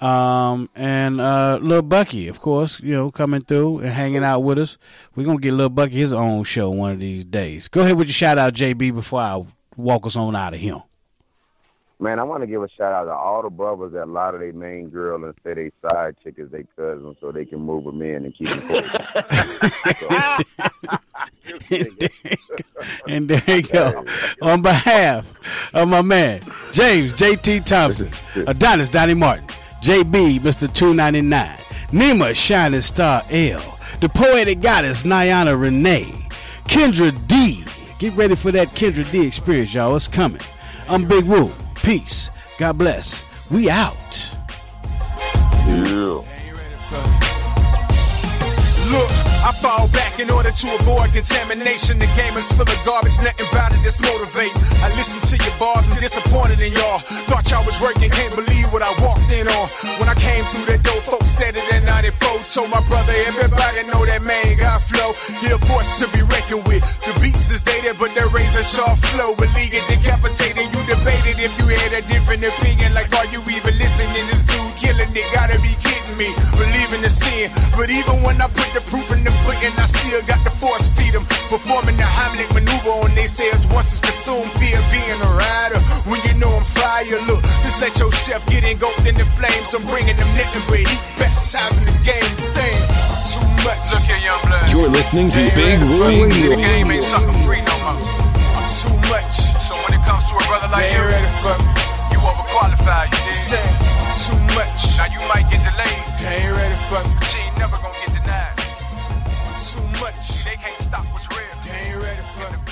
Um, and uh, Lil Bucky, of course, you know, coming through and hanging out with us. We're going to get Lil Bucky his own show one of these days. Go ahead with your shout out, JB, before I walk us on out of here. Man, I want to give a shout out to all the brothers that lot of their main girl and say they side chick is their cousin so they can move them in and keep them close. And there you go. On behalf of my man, James JT Thompson, Adonis Donnie Martin, JB, Mr. 299, Nima Shining Star L, the poetic goddess Niana Renee, Kendra D. Get ready for that Kendra D experience, y'all. It's coming. I'm Big Woo. Peace. God bless. We out. Yeah. Look, I fall back in order to avoid contamination. The game is full of garbage, nothing about it that's motivate. I listen to your bars, I'm disappointed in y'all. Thought y'all was working, can't believe what I walked in on. When I came through that door, folks said it in 94. Told my brother, everybody know that man got flow. He a force to be reckoned with. The beats is dated, but that razor sharp flow. Illegal decapitated, you debated if you had a different opinion. Like, are you even listening? This dude killing it, gotta be kidding me. Believing the sin, but even when I put the proof in the pudding, I still got the force feed them. Performing the Heimlich maneuver on they says once it's consumed, fear being a rider. When you know I'm fire, look, just let yourself get engulfed in the flames. I'm bringing them nothing but heat, baptizing the game, saying too much. Look here, young blood. You're listening to Big Woo The game ain't sucker free no more. I'm too much. So when it comes to a brother like you, ready for me. You overqualified, you dig? Saying too much. Now you might get delayed. They ain't ready for me. But you ain't never gonna get too much. They can't stop what's real. They ain't ready for it.